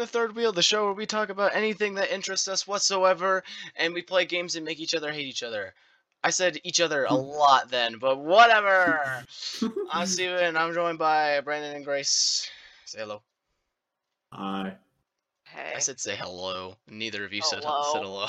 to Third Wheel, the show where we talk about anything that interests us whatsoever, and we play games and make each other hate each other. I said each other a lot then, but whatever. I'm Stephen, I'm joined by Brandon and Grace. Say hello. Hi. Hey. I said say hello. Neither of you said, Hello. said hello.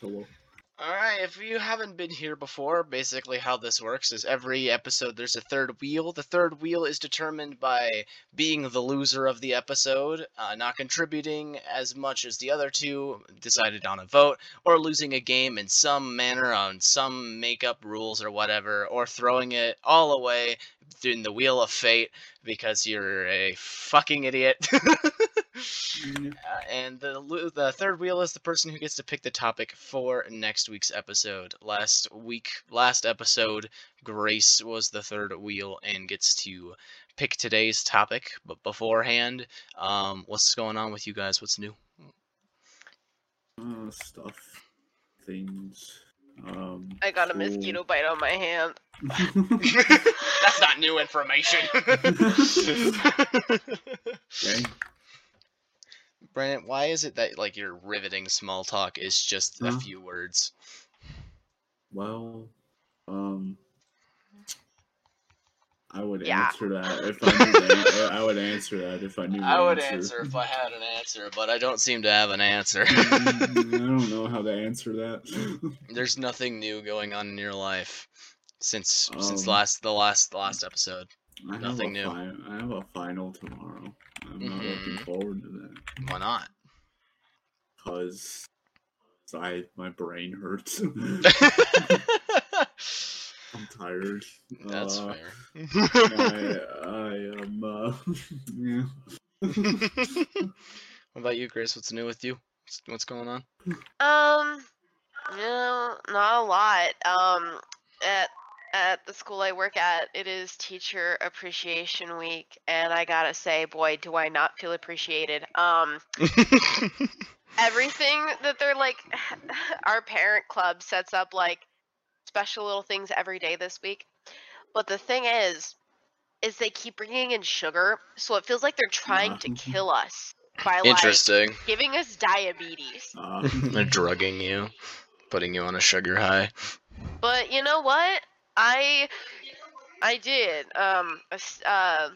Hello. Alright, if you haven't been here before, basically how this works is every episode there's a third wheel. The third wheel is determined by being the loser of the episode, uh, not contributing as much as the other two, decided on a vote, or losing a game in some manner on some makeup rules or whatever, or throwing it all away in the wheel of fate because you're a fucking idiot. Uh, and the the third wheel is the person who gets to pick the topic for next week's episode. Last week, last episode, Grace was the third wheel and gets to pick today's topic. But beforehand, um, what's going on with you guys? What's new? Uh, stuff. Things. Um. I got a school. mosquito bite on my hand. That's not new information. okay. Brandon, why is it that like your riveting small talk is just a few words? Well, um. I would Yeah. answer that if I knew the, I would answer that if I knew. The I would answer. answer if I had an answer, but I don't seem to have an answer. Mm, I don't know how to answer that. There's nothing new going on in your life since since Um, last the last the last episode. I have Nothing a new. fi- I have a final tomorrow. I'm not looking forward to that Why not? because I my brain hurts. I'm tired. That's Uh, fair. I, I am. Uh, yeah. what about you, Grace? What's new with you? What's, what's going on? Um, no, not a lot. Um, at at the school I work at, it is Teacher Appreciation Week, and I gotta say, boy, do I not feel appreciated. Um, everything that they're like, our parent club sets up like special little things every day this week. But the thing is, is they keep bringing in sugar, so it feels like they're trying to kill us by like giving us diabetes. Uh, They're drugging you, putting you on a sugar high. But you know what? I I did. Um, a, s- uh,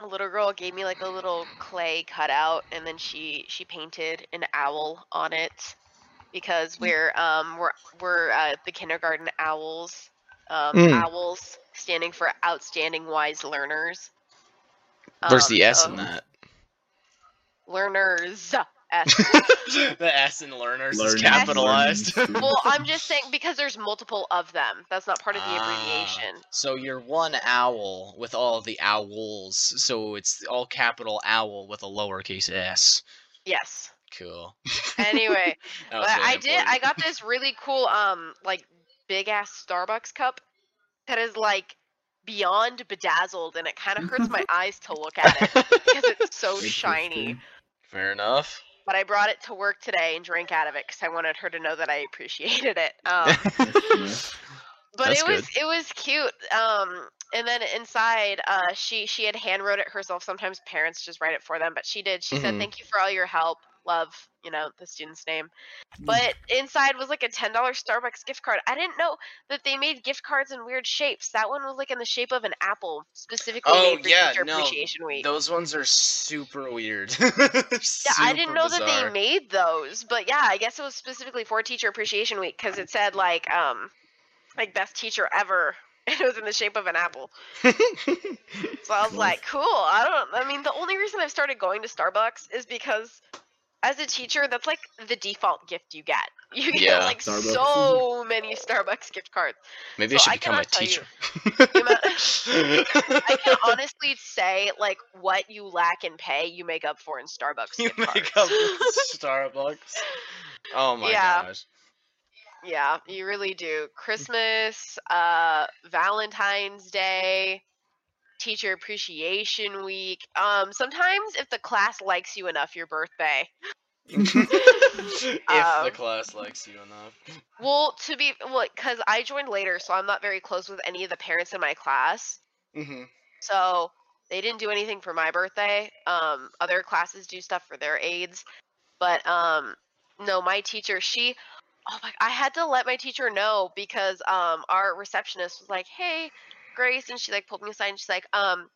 a little girl gave me like a little clay cutout, and then she she painted an owl on it because we're um we're we're uh, the kindergarten owls. Um, Mm. owls standing for outstanding wise learners. Where's Um, the S so- in that? Learners. S. the S in learners is capitalized. learning well. I'm just saying because there's multiple of them. That's not part of the Ah. abbreviation. So you're one owl with all the owls. So it's all capital owl with a lowercase s. Yes. Cool. Anyway. But really I did. I got this really cool, um, like big ass Starbucks cup that is like beyond bedazzled, and it kind of hurts my eyes to look at it because it's so shiny. Fair enough. But I brought it to work today and drank out of it because I wanted her to know that I appreciated it. Um, but That's it was it was cute. Um, and then inside, uh, she she had hand wrote it herself. Sometimes parents just write it for them, but she did. She said, Mhm. "Thank you for all your help. Love, you know, the student's name." But inside was like a ten dollar Starbucks gift card. I didn't know that they made gift cards in weird shapes. That one was like in the shape of an apple, specifically Oh, made for yeah, Teacher no, Appreciation Week. Those ones are super weird. Yeah, I didn't know that they made those, but yeah, I guess it was specifically for Teacher Appreciation Week because it said like um like best teacher ever. and It was in the shape of an apple. So I was like, cool. I don't. I mean, the only reason I've started going to Starbucks is because, as a teacher, that's like the default gift you get. You get Yeah. like Starbucks. so many Starbucks gift cards. Maybe I should I become a cannot tell you- teacher. I can honestly say like what you lack in pay, you make up for in Starbucks you gift make cards. up with Starbucks. Oh my Yeah. gosh. Yeah, you really do. Christmas, uh, Valentine's Day, Teacher Appreciation Week. Um, sometimes if the class likes you enough, your birthday. if Um, the class likes you enough. Well, to be well, because I joined later, so I'm not very close with any of the parents in my class. hmm So they didn't do anything for my birthday. Um, other classes do stuff for their aides, but um, no, my teacher, she, oh my, I had to let my teacher know because um, our receptionist was like, "Hey, Grace," and she like pulled me aside and she's like, um,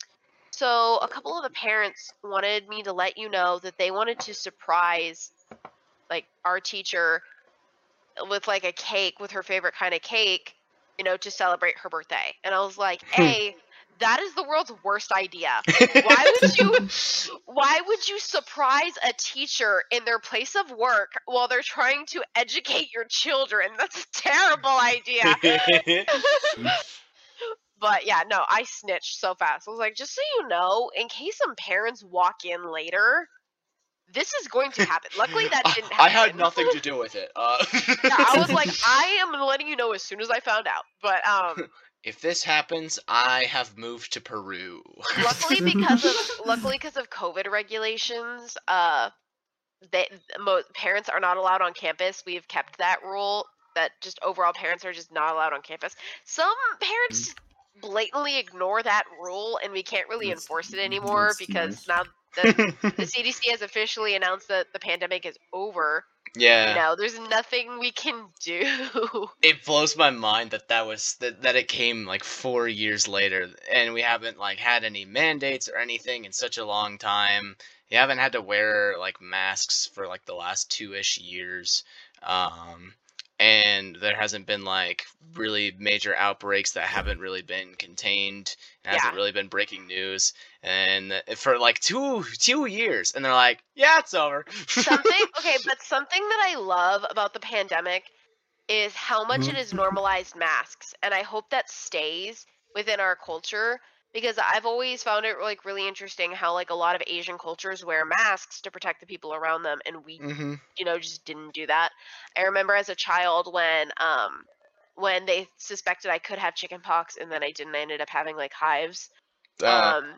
so a couple of the parents wanted me to let you know that they wanted to surprise like our teacher with like a cake with her favorite kind of cake, you know, to celebrate her birthday. And I was like, "A, that is the world's worst idea. Why would you why would you surprise a teacher in their place of work while they're trying to educate your children? That's a terrible idea." But yeah, no, I snitched so fast. I was like, just so you know, in case some parents walk in later, this is going to happen. Luckily, that didn't happen. I had nothing to do with it. Uh, yeah, I was like, I am letting you know as soon as I found out. But um, if this happens, I have moved to Peru. luckily because of luckily because of COVID regulations, uh, they mo- parents are not allowed on campus. We've kept that rule that just overall parents are just not allowed on campus. Some parents blatantly ignore that rule, and we can't really That's- enforce it anymore because nice. now the, the CDC has officially announced that the pandemic is over. yeah. You know, there's nothing we can do. it blows my mind that that was that, that it came like four years later and we haven't like had any mandates or anything in such a long time you haven't had to wear like masks for like the last two-ish years um and there hasn't been like really major outbreaks that haven't really been contained hasn't Yeah. really been breaking news. And uh, for like two two years and they're like yeah it's over. Something okay but something that i love about the pandemic is how much it has normalized masks and i hope that stays within our culture because i've always found it like really interesting how like a lot of asian cultures wear masks to protect the people around them and we mm-hmm. you know just didn't do that. I remember as a child when um when they suspected i could have chickenpox and then i didn't i ended up having like hives. Uh, um,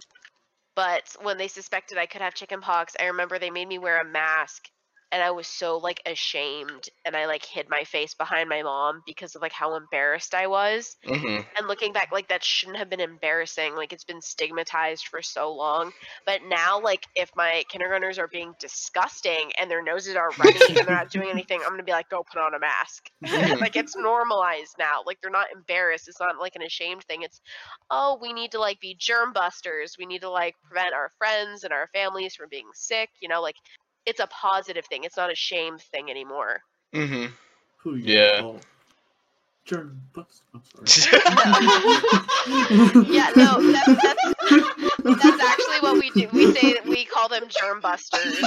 but when they suspected I could have chickenpox, I remember they made me wear a mask, and I was so like ashamed, and I like hid my face behind my mom because of like how embarrassed I was. mhm. And looking back, like that shouldn't have been embarrassing. Like it's been stigmatized for so long. But now, like if my kindergartners are being disgusting and their noses are running and they're not doing anything, I'm gonna be like, go put on a mask. like it's normalized now. Like they're not embarrassed. It's not like an ashamed thing. It's oh, we need to like be germ busters. We need to like prevent our friends and our families from being sick. You know, like it's a positive thing. It's not a shame thing anymore. Mhm. Who Yeah. call German bus. I'm sorry. Yeah, no, that's that's that's actually what we do. We say that we call them germ busters.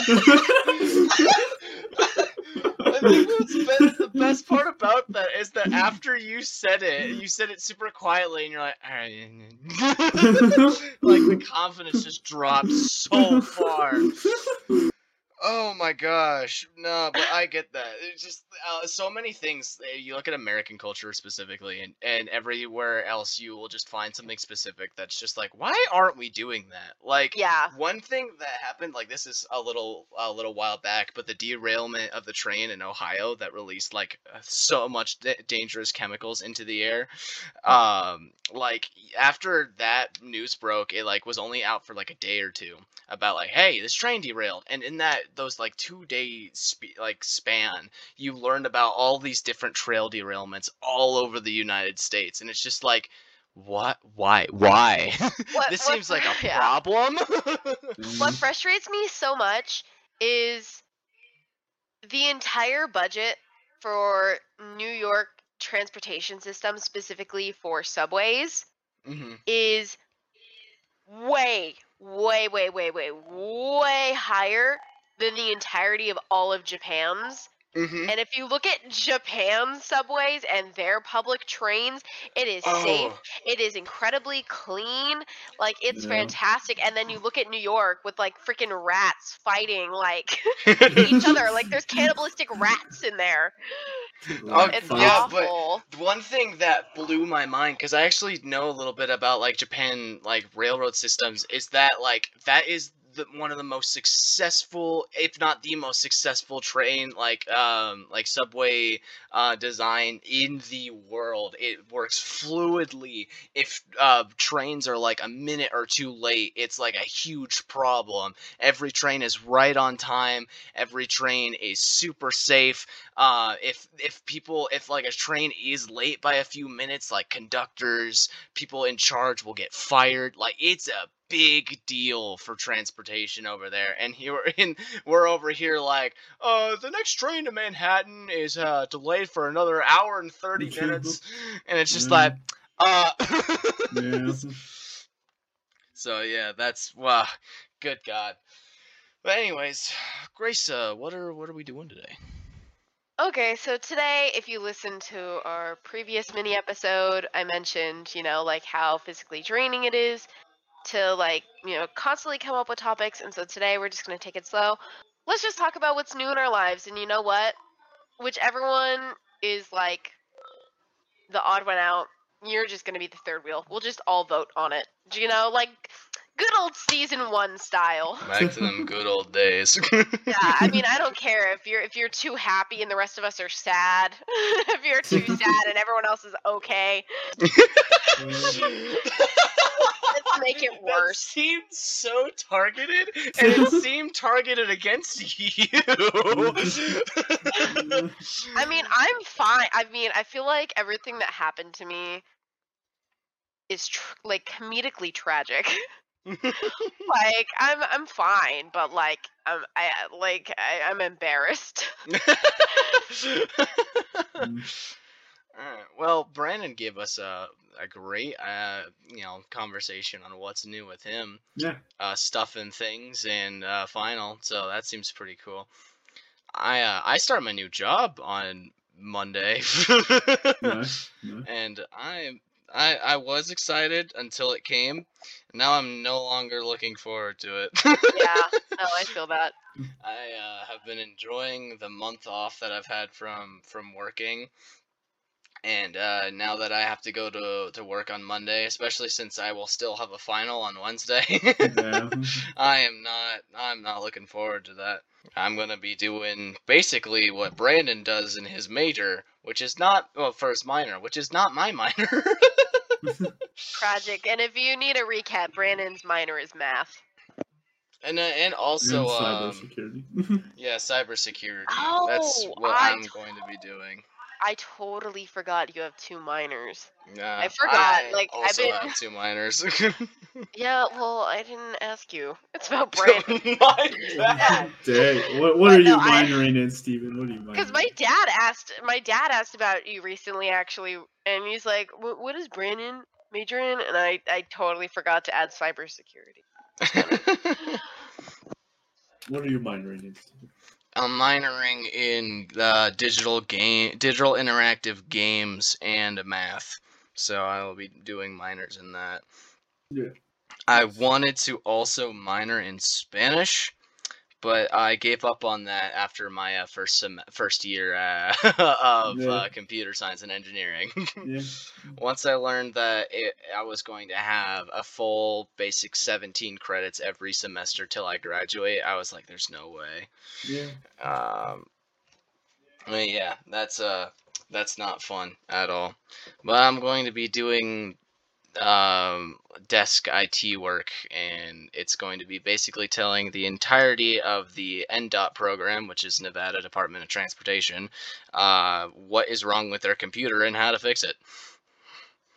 I think what's best, the best part about that is that after you said it, you said it super quietly, and you're like, "Alright." like the confidence just dropped so far. Oh my gosh, no, but I get that. It's just uh, so many things. uh, You look at American culture specifically, and and everywhere else, you will just find something specific that's just like, why aren't we doing that? Like, Yeah. one thing that happened, like this is a little a little while back, but the derailment of the train in Ohio that released like uh, so much da- dangerous chemicals into the air. Um, like after that news broke, it like was only out for like a day or two about like, hey, this train derailed, and in that those like two day sp- like span, you learned about all these different trail derailments all over the United States, and it's just like. What? Why? Why? What, this what seems like a yeah. problem. What frustrates me so much is the entire budget for New York transportation system, specifically for subways, hmm is way, way, way, way, way, way higher than the entirety of all of Japan's. hmm And if you look at Japan's subways and their public trains, it is safe. Oh, It is incredibly clean. Like it's Yeah. fantastic. And then you look at New York with like freaking rats fighting like each other. Like there's cannibalistic rats in there. Oh, It's yeah, but- awful. One thing that blew my mind because I actually know a little bit about like Japan like railroad systems is that like that is the one of the most successful, if not the most successful train like um like subway uh design in the world. It works fluidly. If uh trains are like a minute or two late, it's like a huge problem. Every train is right on time. Every train is super safe. Uh if if people if like a train is late by a few minutes, like conductors, people in charge will get fired. Like it's a big deal for transportation over there. And here in we're over here like, uh, the next train to Manhattan is uh delayed for another hour and thirty minutes, and it's just Yeah. like, uh. Yeah. So yeah, that's wow, good God. But anyways, Grace, uh, what are what are we doing today? Okay, so today, if you listen to our previous mini episode, I mentioned, you know, like how physically draining it is to, like, you know, constantly come up with topics. And so today we're just going to take it slow. Let's just talk about what's new in our lives. And you know what? Whichever one is, like, the odd one out, you're just going to be the third wheel. We'll just all vote on it. Do You know, like good old season one style. Back to them good old days. Yeah, I mean, I don't care if you're if you're too happy and the rest of us are sad. if you're too sad and everyone else is okay, let's make it That worse. seemed so targeted, and it seemed targeted against you. I mean, I'm fine. I mean, I feel like everything that happened to me is tr- like comedically tragic. like I'm I'm fine, but like I'm I like I, I'm embarrassed. Mm. Alright, Well, Brandon gave us a, a great, uh, you know, conversation on what's new with him, Yeah. uh, stuff and things, and uh, final. So that seems pretty cool. I uh, I start my new job on Monday, Nice. nice. and I I I was excited until it came. Now I'm no longer looking forward to it. yeah, no, I feel that. I uh, have been enjoying the month off that I've had from from working, and uh, now that I have to go to to work on Monday, especially since I will still have a final on Wednesday, Yeah. I am not I'm not looking forward to that. I'm gonna be doing basically what Brandon does in his major, which is not well for his minor, which is not my minor. Tragic. And if you need a recap, Brandon's minor is math. and uh, and also and um, cybersecurity. yeah, cybersecurity. That's Oh, what I I'm going to be doing. I totally forgot you have two minors. Yeah, I forgot, I like, I've been- have two minors. Yeah, well, I didn't ask you. It's about Brandon. My bad. Dang. What, what But are you no, I- minoring in, Stephen? What are you minoring Because my dad asked, my dad asked about you recently, actually, and he's like, "What is Brandon major in?" And I, I totally forgot to add cybersecurity. What are you minoring in, Stephen? I'm minoring in uh, digital game, digital interactive games, and math. So I will be doing minors in that. Yeah. I wanted to also minor in Spanish, but I gave up on that after my uh, first sem- first year uh, of Yeah. uh, computer science and engineering. Yeah. Once I learned that it, I was going to have a full basic 17 credits every semester till I graduate, I was like, "There's no way." Yeah. Um, yeah, that's uh, that's not fun at all. But I'm going to be doing um, desk IT work, and it's going to be basically telling the entirety of the NDOT program, which is Nevada Department of Transportation, uh, what is wrong with their computer and how to fix it.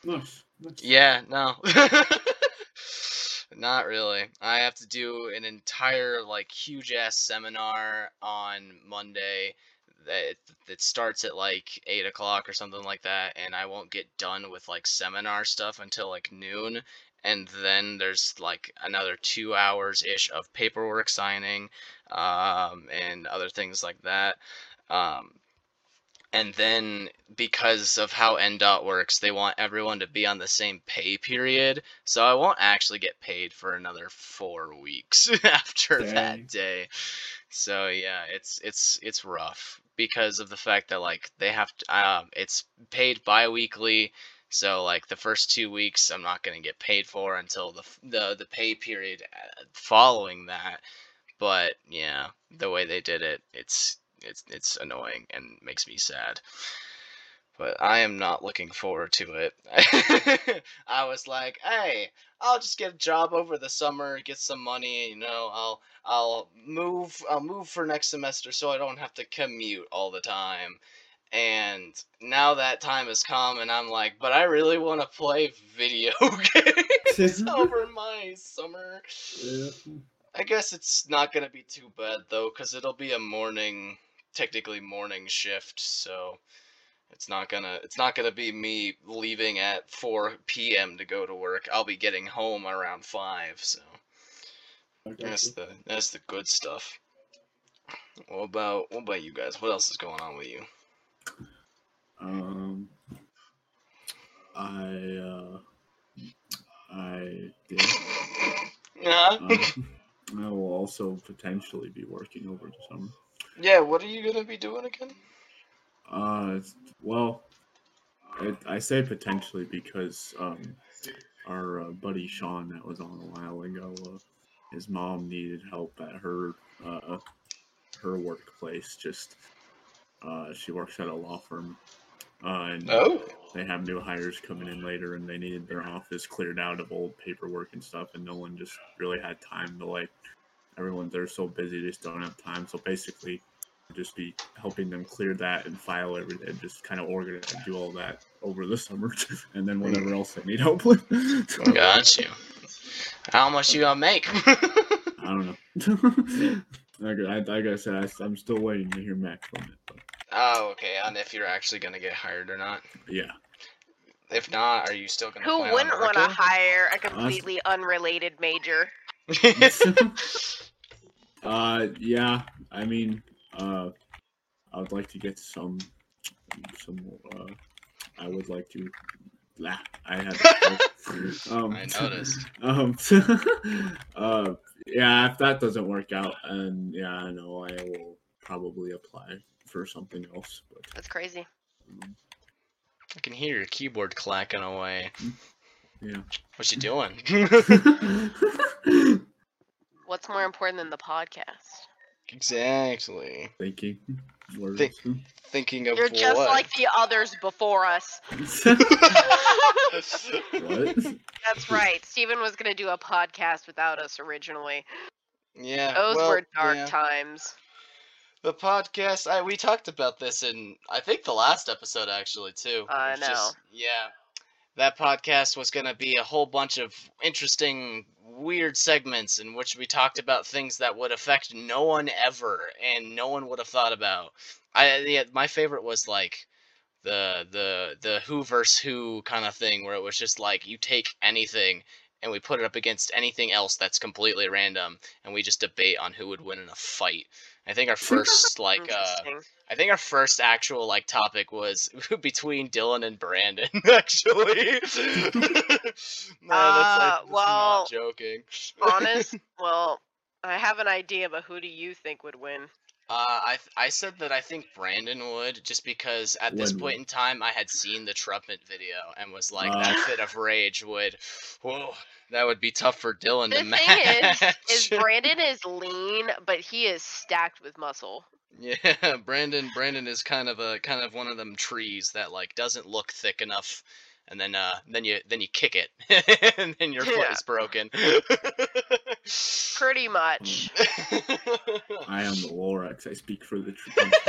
Nice. Yeah, no. Not really. I have to do an entire like huge ass seminar on Monday that that starts at like eight o'clock or something like that, and I won't get done with like seminar stuff until like noon. And then there's like another two hours ish of paperwork signing, um, and other things like that. Um, and then because of how NDOT works, they want everyone to be on the same pay period. So I won't actually get paid for another four weeks after Dang. that day. So yeah, it's it's it's rough because of the fact that like they have to. Um, it's paid bi-weekly, So like the first two weeks, I'm not gonna get paid for until the the the pay period uh, following that. But yeah, the way they did it, it's it's it's annoying and makes me sad. But I am not looking forward to it. I was like, hey, I'll just get a job over the summer, get some money, you know, I'll I'll move I'll move for next semester so I don't have to commute all the time. And now that time has come and I'm like, but I really want to play video games over my summer. Yeah. I guess it's not gonna be too bad though, cause it'll be a morning, technically morning shift, so it's not gonna it's not gonna be me leaving at 4 p.m. to go to work. I'll be getting home around five, so I that's the that's the good stuff. What about what about you guys? What else is going on with you? Um, I uh, I yeah. Yeah. Um, I will also potentially be working over the summer. yeah. What are you gonna be doing again? Uh, well, I, I say potentially because um, our uh, buddy Sean that was on a while ago, uh, his mom needed help at her uh, her workplace. Just uh, she works at a law firm, uh, and Oh. they have new hires coming in later, and they needed their office cleared out of old paperwork and stuff, and no one just really had time to like. Everyone they're so busy, they just don't have time. So basically, just be helping them clear that and file everything, just kind of organize and do all that over the summer, and then whatever else they need help with. Got you. How much you gonna make? I don't know. like, I, like I said, I, I'm still waiting to hear back from it. But oh, okay. And if you're actually gonna get hired or not. yeah, If not, are you still gonna? Who plan wouldn't want to hire a completely unrelated major? uh, yeah. I mean, uh, I would like to get some, some. Uh, I would like to. Lah, I had. um, I noticed. Um, uh, yeah, if that doesn't work out, and yeah, I know I will probably apply for something else. But That's crazy. um, I can hear your keyboard clacking away. yeah. What you doing? What's more important than the podcast? Exactly. Thinking. Words. Think- Thinking of You're just what? like the others before us. what? That's right. Stephen was going to do a podcast without us originally. yeah. Those well, were dark yeah. times. The podcast. I we talked about this in I think the last episode actually too. I It's just- know. yeah. That podcast was gonna be a whole bunch of interesting, weird segments in which we talked about things that would affect no one ever, and no one would have thought about. I yeah, my favorite was like the the the Who versus Who kind of thing, where it was just like you take anything and we put it up against anything else that's completely random, and we just debate on who would win in a fight. I think our first like uh I think our first actual like topic was between Dylan and Brandon. Actually, no, that's, Uh, well, not joking. Honest? well, I have an idea, but who do you think would win? Uh, I I said that I think Brandon would just because at this Would point in time I had seen the trumpet video and was like Uh. that fit of rage would, whoa, that would be tough for Dylan The to thing match. is, is Brandon is lean, but he is stacked with muscle. Yeah, Brandon. Brandon is kind of a kind of one of them trees that like doesn't look thick enough, and then uh then you then you kick it, and then your foot Yeah. is broken. Pretty much. I am the Lorax. I speak for the truth.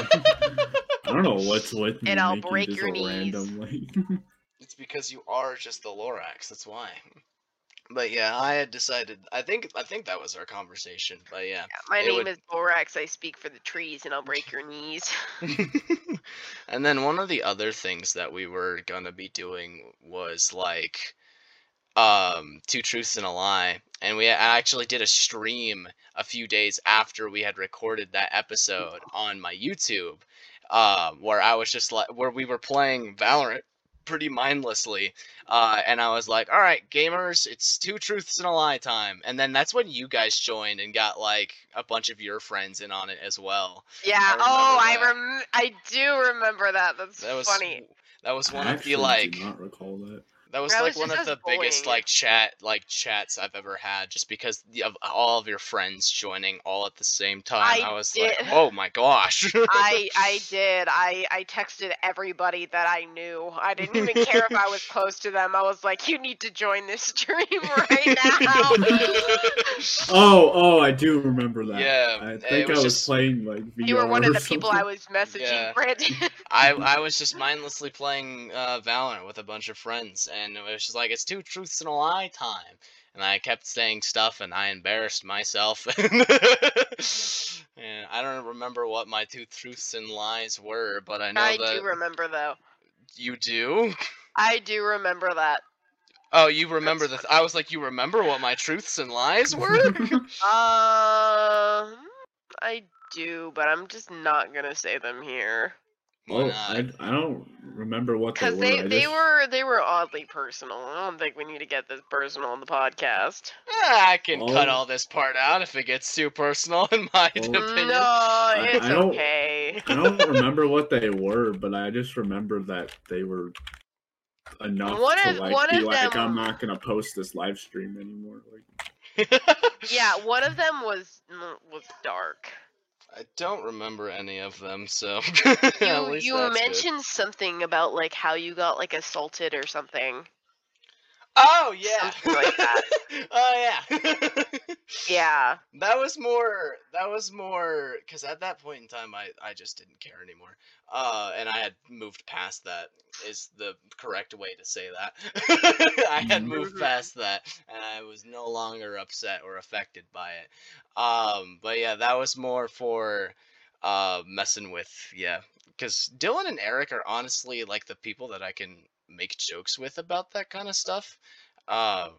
I don't know what's with me And I'll break your a knees. random like. it's because you are just the Lorax. That's why. But yeah, I had decided. I think I think that was our conversation. But yeah. My name would- is Borax. I speak for the trees, and I'll break your knees. and then one of the other things that we were gonna be doing was like um two truths and a lie and we actually did a stream a few days after we had recorded that episode on my youtube uh, where i was just like where we were playing valorant pretty mindlessly uh, and i was like all right gamers it's two truths and a lie time and then that's when you guys joined and got like a bunch of your friends in on it as well Yeah. I oh, I rem- I do remember that. That's that was funny. That was one I of the actually like do not recall that. That was That like one of the us biggest like chat like chats I've ever had just because of all of your friends joining all at the same time. I I, was did- like, "Oh my gosh." I I did. I I texted everybody that I knew. I didn't even care if I was close to them. I was like, "You need to join this stream right now." Oh, oh, I do remember that. Yeah, I it think I was was just- playing like VR you were one of or the people I was messaging, Yeah. Brandon. I I was just mindlessly playing uh, Valorant with a bunch of friends, and it was just like it's two truths and a lie time, and I kept saying stuff, and I embarrassed myself. and I don't remember what my two truths and lies were, but I know I that do remember though. you do. I do remember that. Oh, you remember the? Th- I was like, you remember what my truths and lies were? Um, I do, but I'm just not gonna say them here Why Oh. I, I don't remember what they because were. they I they just- were they were oddly personal. I don't think we need to get this personal on the podcast. Ah, I can cut all this part out if it gets too personal, in my Oh. opinion. No, it's I don't- okay. I don't remember what they were, but I just remember that they were enough One to of- like one be of like, them- I'm not gonna post this live stream anymore. Like, Yeah, one of them was mm, was dark. I don't remember any of them, so You at least you that's good. mentioned something about like how you got like assaulted or something. Oh yeah. something like that. oh yeah. Yeah. that was more. That was more because at that point in time, I I just didn't care anymore. Uh, and I had moved past that. Is the correct way to say that. I had moved Mhm. past that, and I was no longer upset or affected by it. Um, but yeah, that was more for uh messing with yeah because dylan and eric are honestly like the people that i can make jokes with about that kind of stuff uh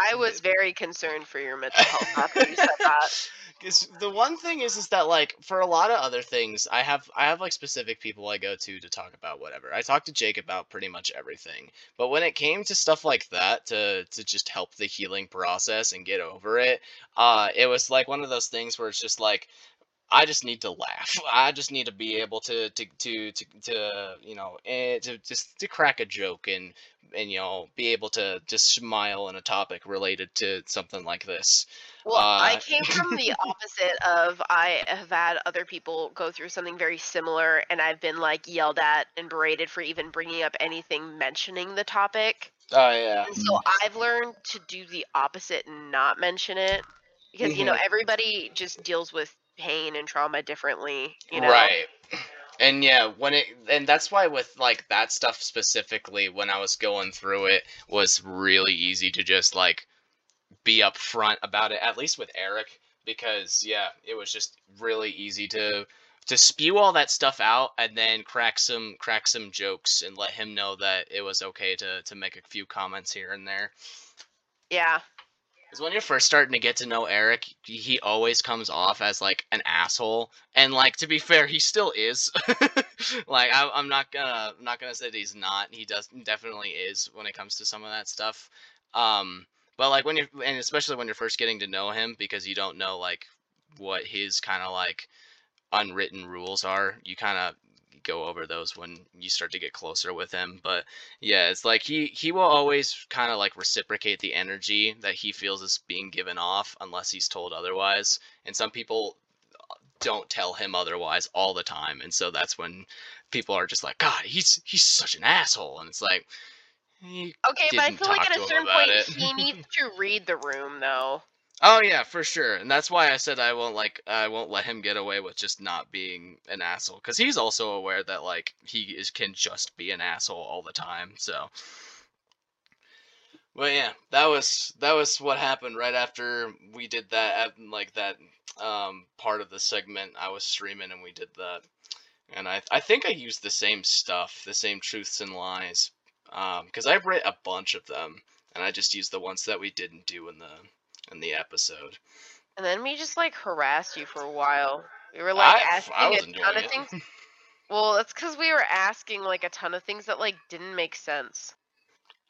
I was very concerned for your mental health after you said that. because the one thing is is that like for a lot of other things i have i have like specific people i go to to talk about whatever i talk to jake about pretty much everything but when it came to stuff like that to to just help the healing process and get over it uh it was like one of those things where it's just like I just need to laugh. I just need to be able to to to to, to you know eh, to just to crack a joke and and you know be able to just smile on a topic related to something like this. Well, I Uh, came from the opposite of I have had other people go through something very similar, and I've been like yelled at and berated for even bringing up anything mentioning the topic. Oh yeah. And so I've learned to do the opposite and not mention it because you know everybody just deals with pain and trauma differently. You know, Right. And yeah, when it and that's why with like that stuff specifically, when I was going through it, was really easy to just like be upfront about it. At least with Eric, because yeah, it was just really easy to to spew all that stuff out and then crack some crack some jokes and let him know that it was okay to to make a few comments here and there. Yeah. Because when you're first starting to get to know Eric, he always comes off as like an asshole, and like to be fair, he still is. like I, I'm not gonna, I'm not gonna say that he's not. He does definitely is when it comes to some of that stuff. Um, but like when you're, and especially when you're first getting to know him, because you don't know like what his kind of like unwritten rules are. You kind of go over those when you start to get closer with him. But yeah, it's like he he will always kind of like reciprocate the energy that he feels is being given off unless he's told otherwise. And some people uh, don't tell him otherwise all the time, and so that's when people are just like, God, he's he's such an asshole, and it's like. "You Okay, but I feel like at a certain point it." he needs to read the room though. Oh yeah, for sure, and that's why I said I won't like I won't let him get away with just not being an asshole because he's also aware that like he is can just be an asshole all the time. So, well, yeah, that was that was what happened right after we did that at, like that um part of the segment. I was streaming and we did that, and I I think I used the same stuff, the same truths and lies, um because I've read a bunch of them, and I just used the ones that we didn't do in the in the episode. And then we just like harassed you for a while. We were like I- asking I a ton enjoying of it. things. Well, that's because we were asking like a ton of things that like didn't make sense.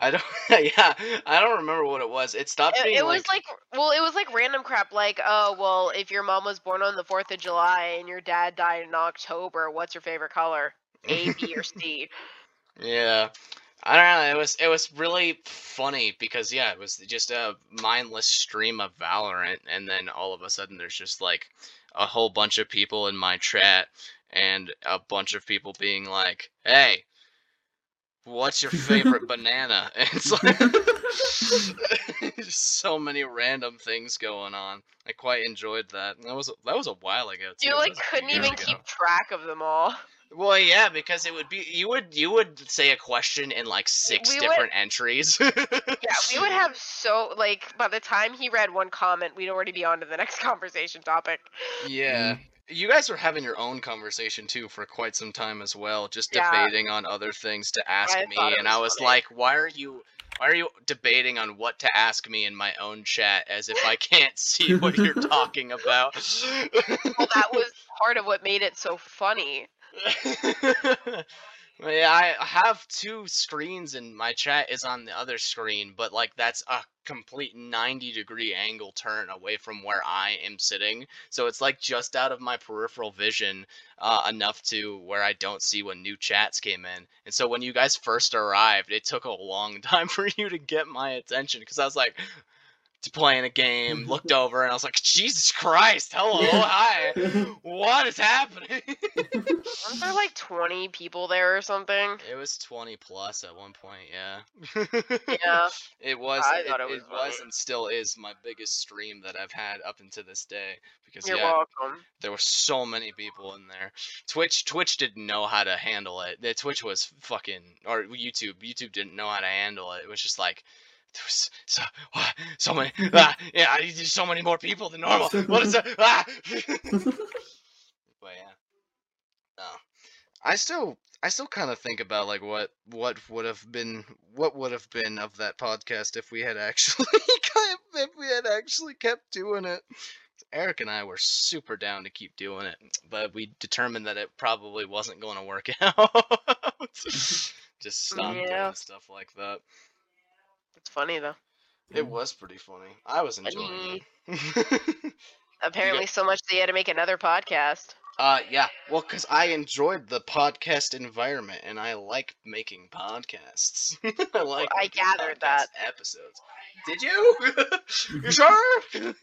I don't. yeah, I don't remember what it was. It stopped It, being it was like, like, well, it was like random crap. Like, oh, well, if your mom was born on the Fourth of July and your dad died in October, what's your favorite color? A, B, or C? Yeah. I don't know. It was it was really funny because yeah, it was just a mindless stream of Valorant, and then all of a sudden there's just like a whole bunch of people in my chat, and a bunch of people being like, "Hey, what's your favorite banana?" And it's like just so many random things going on. I quite enjoyed that. That was that was a while ago too. You like was a few couldn't even ago. keep track of them all. Well, yeah, because it would be you would you would say a question in like six We would- different entries. Yeah, we would have so like by the time he read one comment, we'd already be on to the next conversation topic. Yeah. Mm. You guys were having your own conversation too for quite some time as well, just Yeah. debating on other things to ask I me, and I was was funny. like, "Why are you, why are you debating on what to ask me in my own chat as if I can't see what you're talking about?" Well, that was part of what made it so funny. Yeah, I have two screens and my chat is on the other screen, but like that's a complete 90 degree angle turn away from where I am sitting. So it's like just out of my peripheral vision uh, enough to where I don't see when new chats came in. And so when you guys first arrived, it took a long time for you to get my attention because I was like playing a game, looked over, and I was like, Jesus Christ, hello, hi, what is happening? Weren't there like 20 people there or something? It was 20 plus at one point, yeah. Yeah. It was I it, thought it it was was and still is my biggest stream that I've had up until this day because You're yeah, welcome. there were so many people in there. Twitch Twitch didn't know how to handle it. The Twitch was fucking or YouTube, YouTube didn't know how to handle it. It was just like there was so ah, so many ah, yeah, there's so many more people than normal. What is that? Ah! but yeah. No. I still I still kind of think about like what what would have been what would have been of that podcast if we had actually kept, if we had actually kept doing it. Eric and I were super down to keep doing it, but we determined that it probably wasn't going to work out. Just stop Yeah. doing stuff like that. It's funny though. It was pretty funny. I was enjoying it. Apparently, so much they had to make another podcast. Uh, yeah. Well, because I enjoyed the podcast environment and I like making podcasts. I like. I making gathered that. Episodes. Did you? you sure?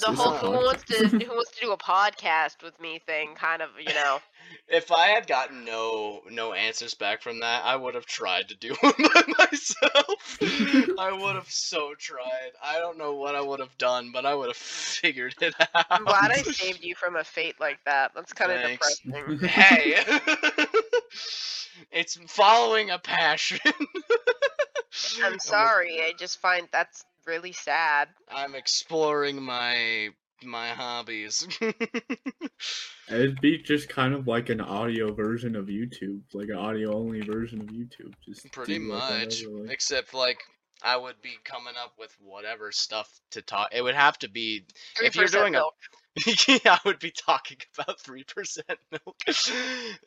The whole who wants to who wants to do a podcast with me thing, kind of, you know. if I had gotten no no answers back from that, I would have tried to do it by myself. I would have so tried. I don't know what I would have done, but I would have figured it out. I'm glad I saved you from a fate like that. That's kind of depressing. hey it's following a passion I'm sorry. I just find that's really sad. i'm exploring my my hobbies It'd be just kind of like an audio version of YouTube, like an audio only version of YouTube. Just pretty much whatever, like- except like i would be coming up with whatever stuff to talk it would have to be If you're doing a- milk. yeah, I would be talking about three percent milk.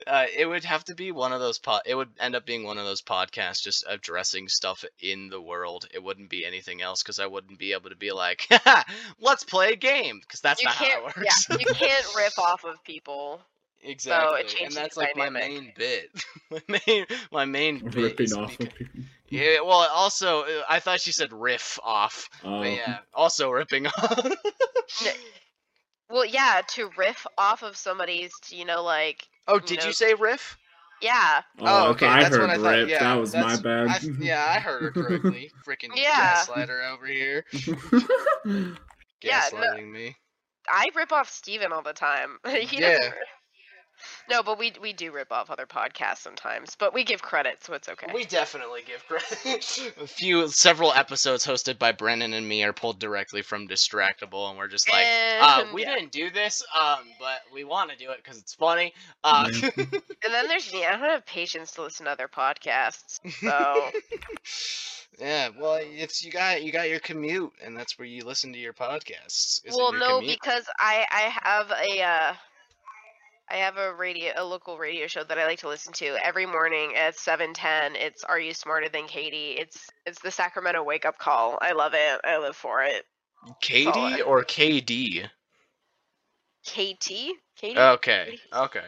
Uh, it would have to be one of those pod. It would end up being one of those podcasts just addressing stuff in the world. It wouldn't be anything else because I wouldn't be able to be like, "Let's play a game," because that's you not how it works. yeah, you can't rip off of people. exactly, and that's the like my main bit. my main, my main ripping is off beca- of people. yeah, well, also, uh, I thought she said riff off. Oh, But yeah, also ripping off. Well, yeah, to riff off of somebody's, you know, like, oh, You did know- you say riff? yeah, oh, oh okay, I that's heard what I thought. rip, Yeah, that was my bad. I, yeah, I heard her correctly. Freaking Yeah. gaslighter over here, Yeah, no- gaslighting me. I rip off Stephen all the time. He Yeah. doesn't- No, but we we do rip off other podcasts sometimes, but we give credit, so it's okay. We definitely give credit. A few, several episodes hosted by Brandon and me are pulled directly from Distractible, and we're just like, uh, And- we didn't do this, um, but we want to do it because it's funny. Uh, And then there's me. I don't have patience to listen to other podcasts, so yeah, well, it's you got you got your commute, and that's where you listen to your podcasts. is well, your no, commute. because I I have a uh, I have a radio a local radio show that I like to listen to every morning at seven ten. It's Are You Smarter Than Katie? It's it's the Sacramento Wake Up Call. I love it. I live for it. Katie solid. or KD? KT Katie. Okay, okay.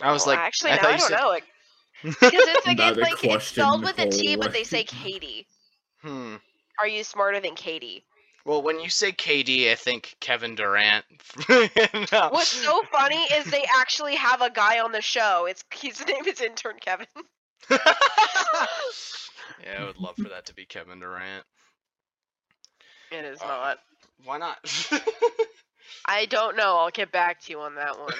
I was Well, like, actually, I now I don't said- know. It, because it's like it's like it's spelled with a the T, whole but they say. Katie. Hmm. Are you smarter than Katie? Well, when you say KD, I think Kevin Durant. No. What's so funny is they actually have a guy on the show. It's his name is intern Kevin. yeah, I would love for that to be Kevin Durant. It is Uh, not. Why not? I don't know. I'll get back to you on that one.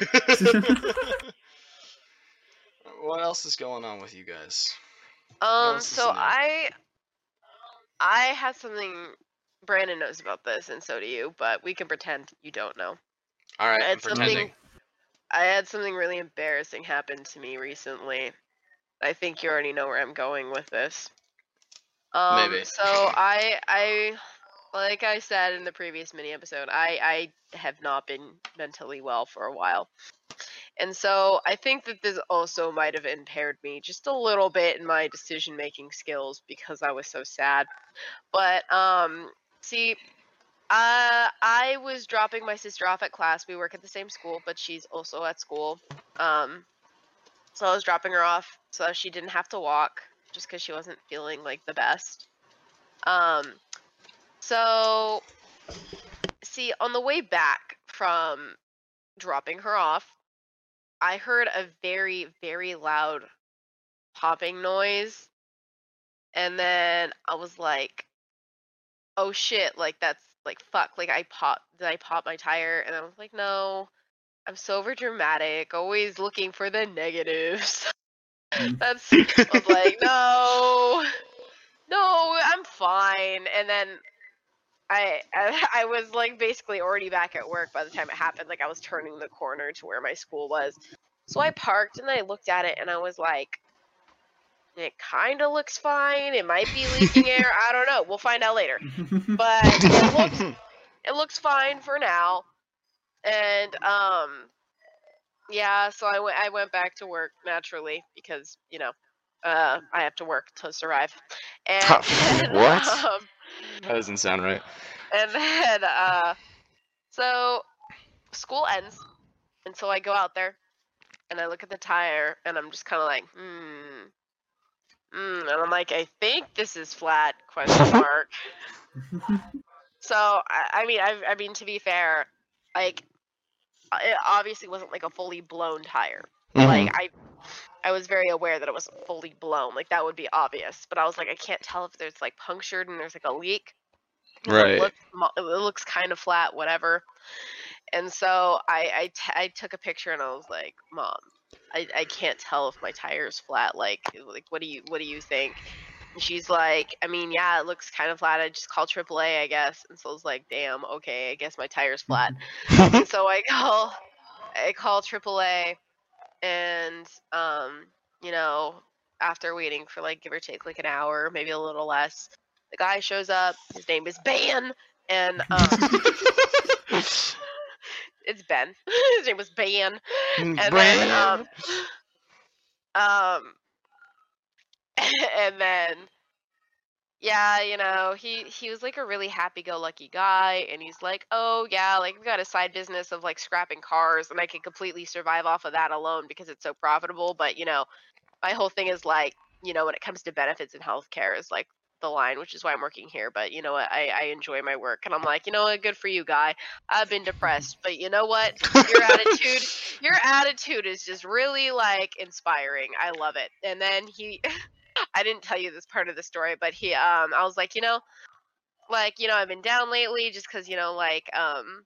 what else is going on with you guys? Um, so? I I had something Brandon knows about this and so do you, but we can pretend you don't know. All right, I I'm had pretending. something I had something really embarrassing happen to me recently. I think you already know where I'm going with this. Um, Maybe. So I I like I said in the previous mini episode, I I have not been mentally well for a while. And so I think that this also might have impaired me just a little bit in my decision making skills because I was so sad. But um see uh, I was dropping my sister off at class. We work at the same school, but she's also at school. Um, so I was dropping her off so she didn't have to walk, just because she wasn't feeling like the best. Um, so see, on the way back from dropping her off, I heard a very, very loud popping noise, and then I was like, "Oh shit!" Like that's like fuck. Like I pop, did I pop my tire? And I was like, "No." I'm so over dramatic, always looking for the negatives. Mm. That's I was like, no, no, I'm fine. And then I, I I was like basically already back at work by the time it happened. Like I was turning the corner to where my school was. So I parked and I looked at it and I was like, it kind of looks fine. It might be leaking air. I don't know. We'll find out later. But it looks it looks fine for now. And um yeah, so I went I went back to work naturally because, you know, uh I have to work to survive. And What? um, that doesn't sound right. and then uh so school ends and so I go out there and I look at the tire and I'm just kind of like, "Hmm. Mm, and I'm like, I think this is flat question mark. So I, I mean, I, I mean to be fair, like it obviously wasn't like a fully blown tire. Mm-hmm. Like I, I was very aware that it wasn't fully blown. Like that would be obvious. But I was like, I can't tell if there's like punctured and there's like a leak. Right. It looks, it looks kind of flat, whatever. And so I, I, t- I took a picture and I was like, Mom, I, I can't tell if my tire's flat. Like, like what do you what do you think? And she's like, I mean, yeah, it looks kind of flat. I just call AAA, I guess. And so I was like, damn, okay, I guess my tire's flat. so I call, I call AAA, and um, you know, after waiting for like give or take like an hour, maybe a little less, the guy shows up. His name is Ban, and um, it's Ben. His name was Ben, and then um, um, and then yeah, you know, he he was like a really happy-go-lucky guy, and he's like, oh yeah, like we got a side business of like scrapping cars, and I can completely survive off of that alone because it's so profitable. But you know, my whole thing is like, you know, when it comes to benefits and healthcare, is like the line, which is why I'm working here. But you know what, I I enjoy my work, and I'm like, you know what, good for you, guy. I've been depressed, but you know what, your attitude your attitude is just really like inspiring. I love it. And then he I didn't tell you this part of the story, but he um I was like, you know, like, you know, I've been down lately just cuz you know like um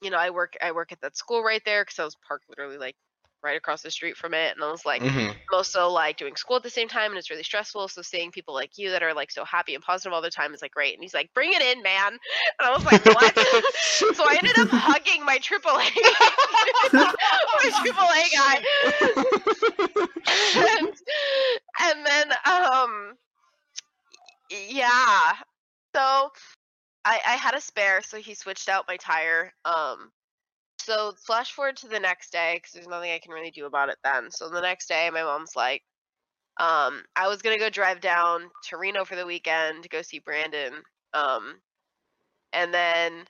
you know, I work I work at that school right there cuz I was parked literally like right across the street from it and I was like Mhm. I'm also like doing school at the same time and it's really stressful. So seeing people like you that are like so happy and positive all the time is like great. And he's like, bring it in, man. And I was like, what? so I ended up hugging my AAA, my AAA guy. and, and then, um, yeah. So I, I had a spare, so he switched out my tire. Um, so flash forward to the next day because there's nothing I can really do about it then. So the next day, my mom's like, um, I was gonna go drive down to Reno for the weekend to go see Brandon. Um, and then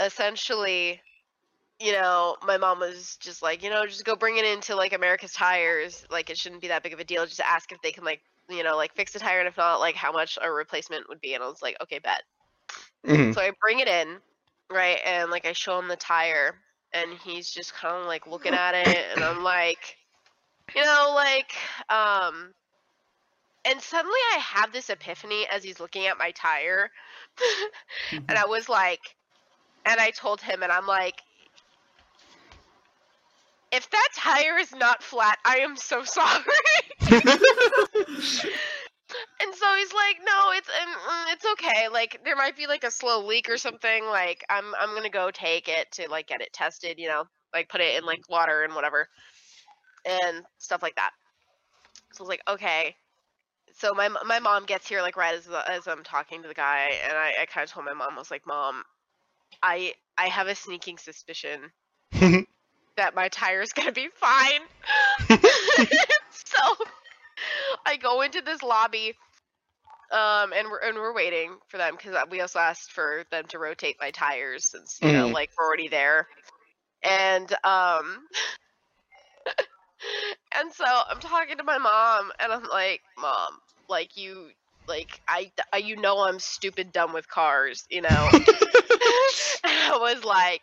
essentially, you know, my mom was just like, you know, just go bring it into like America's Tires. Like it shouldn't be that big of a deal. Just ask if they can like, you know, like fix the tire, and if not, like how much a replacement would be. And I was like, okay, bet. Mhm. So I bring it in, right, and like I show him the tire, and he's just kind of like looking at it, and I'm like, you know, like, um, and suddenly I have this epiphany as he's looking at my tire, and I was like, and I told him, and I'm like, if that tire is not flat, I am so sorry. And so he's like, "No, it's um, mm, it's okay. Like there might be like a slow leak or something. Like I'm I'm gonna go take it to like get it tested. You know, like put it in like water and whatever, and stuff like that." So I was like, "Okay." So my my mom gets here like right as as I'm talking to the guy, and I, I kind of told my mom, I was like, "Mom, I I have a sneaking suspicion that my tire's gonna be fine." so I go into this lobby, um, and we're and we're waiting for them because we also asked for them to rotate my tires since you know Mhm. like we're already there, and um, and so I'm talking to my mom, and I'm like, Mom, like you, like I, I you know I'm stupid dumb with cars, you know. and I was like,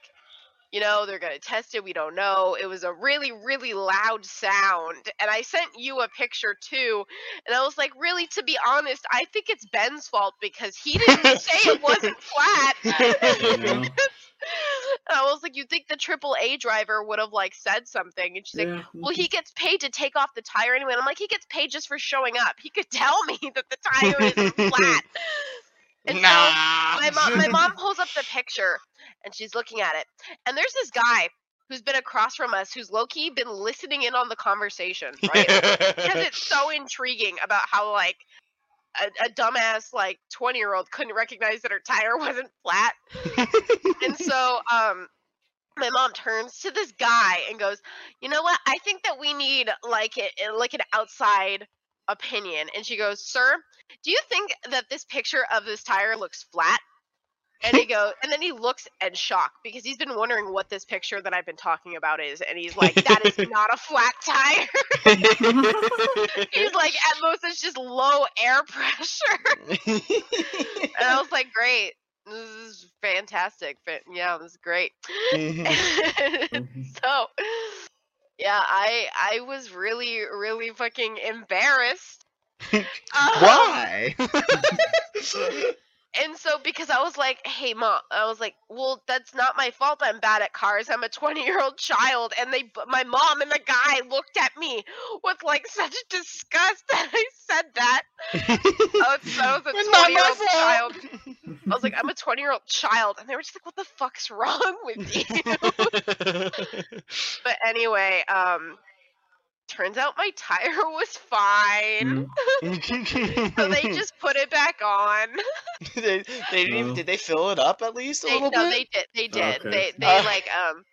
you know, they're gonna test it. We don't know. It was a really, really loud sound, and I sent you a picture too. And I was like, really, to be honest, I think it's Ben's fault because he didn't say it wasn't flat. Yeah. I was like, you think the triple A driver would have like said something? And she's like, well, mm-hmm. he gets paid to take off the tire anyway. And I'm like, he gets paid just for showing up. He could tell me that the tire isn't flat. And so my mom, my mom pulls up the picture and she's looking at it. And there's this guy who's been across from us who's low key been listening in on the conversation, right? because it's so intriguing about how like a, a dumbass like 20 year old couldn't recognize that her tire wasn't flat. And so um my mom turns to this guy and goes you know what? I think that we need like it like an outside opinion. And she goes sir do you think that this picture of this tire looks flat and he goes and then he looks in shock because he's been wondering what this picture that i've been talking about is and he's like that is not a flat tire. He's like at most it's just low air pressure. And i was like great. This is fantastic. Fa- yeah this is great. So yeah i i was really really fucking embarrassed. Um, Why? And so because i was like hey mom i was like well that's not my fault i'm bad at cars. I'm a 20 year old child. And they my mom and the guy looked at me with like such disgust that i said that. I was, I was a 20-year-old child. I was like i'm a 20 year old child. And they were just like what the fuck's wrong with you? But anyway um turns out my tire was fine Mm. so they just put it back on they, they didn't even, Oh. did they fill it up at least a they, little no, bit? they did. They did. Okay. They they Uh, like um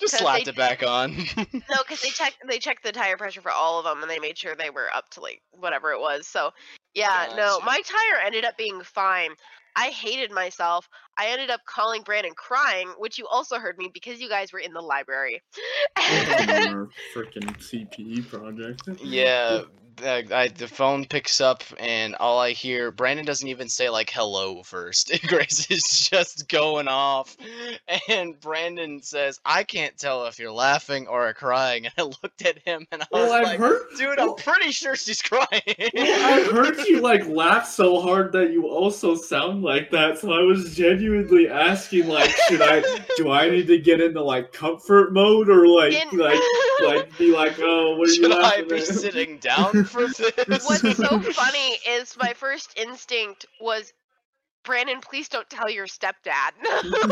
just slapped they- it back on. no, because they checked they checked the tire pressure for all of them and they made sure they were up to like whatever it was. So yeah, no, Gotcha. my tire ended up being fine. I hated myself. I ended up calling Brandon crying, which you also heard me because you guys were in the library. our freaking CPE project. yeah, the, I, the phone picks up and all I hear, Brandon doesn't even say like hello first. Grace is just going off, and Brandon says, "I can't tell if you're laughing or crying." And I looked at him and I was I've like, heard, "Dude, I'm pretty sure she's crying." well, I've heard you like laugh so hard that you also sound like that. So I was genuinely asking, like, should I, do I need to get into like comfort mode or like, In- like, like be like, oh, what are you Should I be at? sitting down for this? What's so funny is my first instinct was Brandon, please don't tell your stepdad. because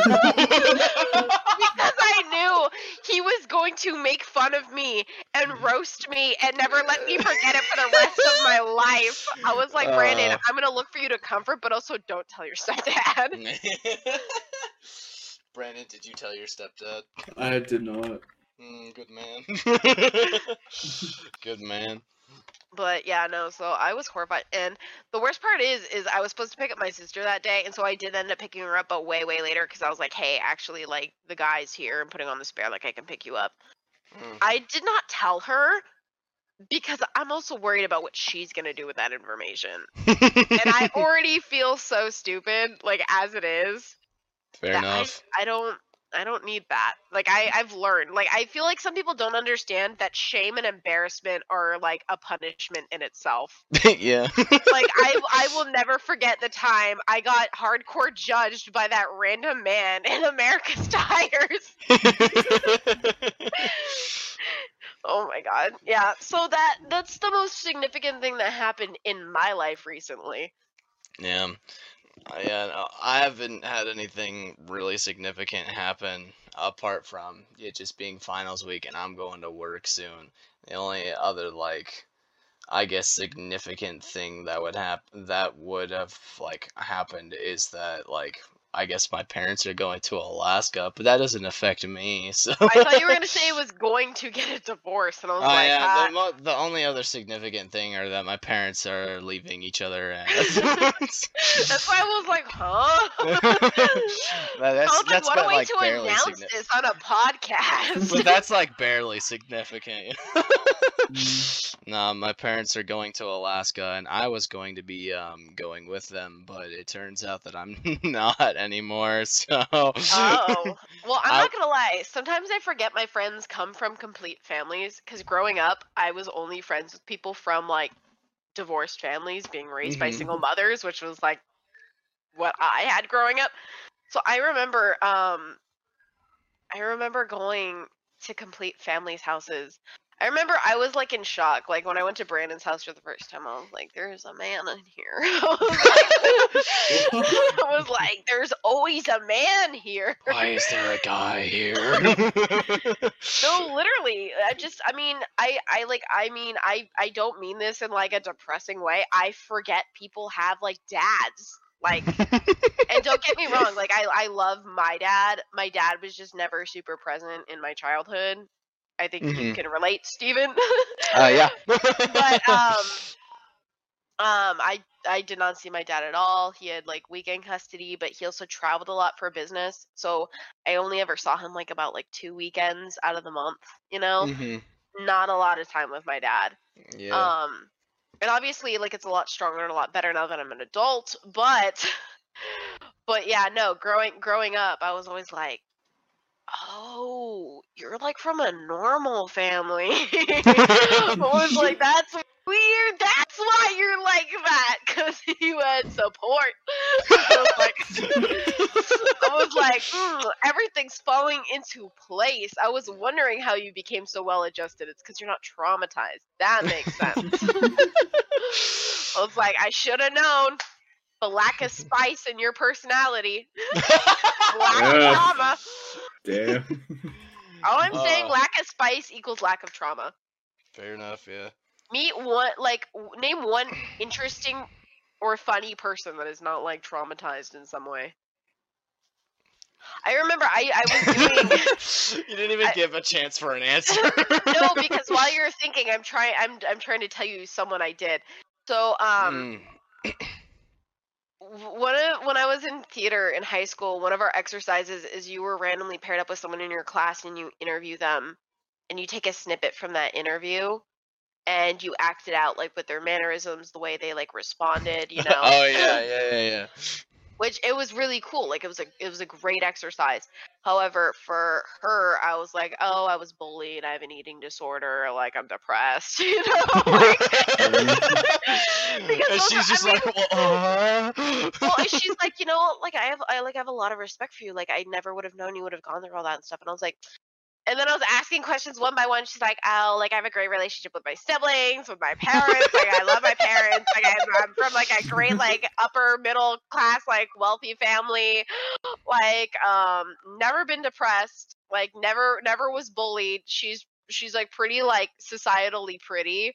I knew he was going to make fun of me and roast me and never let me forget it for the rest of my life. I was like, Brandon, Uh. I'm gonna look for you to comfort, but also don't tell your stepdad. Brandon, did you tell your stepdad? I did not. Mm, good man. good man. But yeah, no. So I was horrified, and the worst part is, is I was supposed to pick up my sister that day, and so I did end up picking her up, but way, way later because I was like, hey, actually, like the guy's here and putting on the spare, like I can pick you up. Mm. I did not tell her because I'm also worried about what she's gonna do with that information, and I already feel so stupid, like as it is. Fair that I- enough. I, don't. I don't need that. Like I, I've learned. Like I feel like some people don't understand that shame and embarrassment are like a punishment in itself. yeah. like I, I will never forget the time I got hardcore judged by that random man in America's Tires. Oh my god. Yeah. So that that's the most significant thing that happened in my life recently. Yeah. Yeah, no, I haven't had anything really significant happen apart from it just being finals week and I'm going to work soon. The only other like I guess significant thing that would happen that would have like happened is that like I guess my parents are going to Alaska, but that doesn't affect me. So I thought you were gonna say it was going to get a divorce, and I was Oh like, yeah, ah. the, mo- the only other significant thing are that my parents are leaving each other. And that's why I was like, huh? That- that's I was like, that's what a but, way like to announce significant. this on a podcast. But that's like barely significant. no, my parents are going to Alaska, and I was going to be um, going with them, but it turns out that I'm not anymore. So. Oh, well, I'm not gonna lie. Sometimes I forget my friends come from complete families. Because growing up, I was only friends with people from like divorced families, being raised by Mhm. single mothers, which was like what I had growing up. So I remember, um, I remember going to complete families' houses. I remember I was like in shock. Like when I went to Brandon's house for the first time, I was like, "There's a man in here." I was like, I was like, "There's always a man here." Why is there a guy here? No, literally. I just I mean, I I like I mean, I I don't mean this in like a depressing way. I forget people have like dads. Like and don't get me wrong, like I I love my dad. My dad was just never super present in my childhood. I think you Mhm. can relate, Stephen. uh, yeah. but um um I I did not see my dad at all. He had like weekend custody, but he also traveled a lot for business. So I only ever saw him like about like two weekends out of the month, you know? Mhm. Not a lot of time with my dad. Yeah. Um and obviously like it's a lot stronger and a lot better now that I'm an adult, but but yeah, no, growing growing up, I was always like Oh, you're like from a normal family. I was like, that's weird. That's why you're like that, because you had support. I was like, I was like, "Mm, everything's falling into place. I was wondering how you became so well adjusted. It's because you're not traumatized. That makes sense. I was like, I should have known the lack of spice in your personality. Lack of Yeah. Trauma. Damn. All I'm saying, Uh. lack of spice equals lack of trauma. Fair enough. Yeah. Meet one, like, name one interesting or funny person that is not like traumatized in some way. I remember I, I was doing you didn't even I- give a chance for an answer. no because while you're thinking, I'm trying I'm I'm trying to tell you someone I did. So um, Mm. one of when I was in theater in high school, one of our exercises is you were randomly paired up with someone in your class and you interview them, and you take a snippet from that interview, and you act it out like with their mannerisms, the way they like responded, you know. oh yeah, yeah, yeah, yeah. which it was really cool. Like it was a it was a great exercise. However, for her, I was like, oh, I was bullied. I have an eating disorder. Like I'm depressed. You know. Like, because and she's are- just I like, well, uh... well, she's like, you know, like I have, I like have a lot of respect for you. Like I never would have known you would have gone through all that and stuff. And I was like, and then I was asking questions one by one. She's like, oh, like I have a great relationship with my siblings, with my parents. like I love my parents. Like I'm, I'm from like a great like upper middle class like wealthy family. Like um, never been depressed. Like never, never was bullied. She's she's like pretty like societally pretty.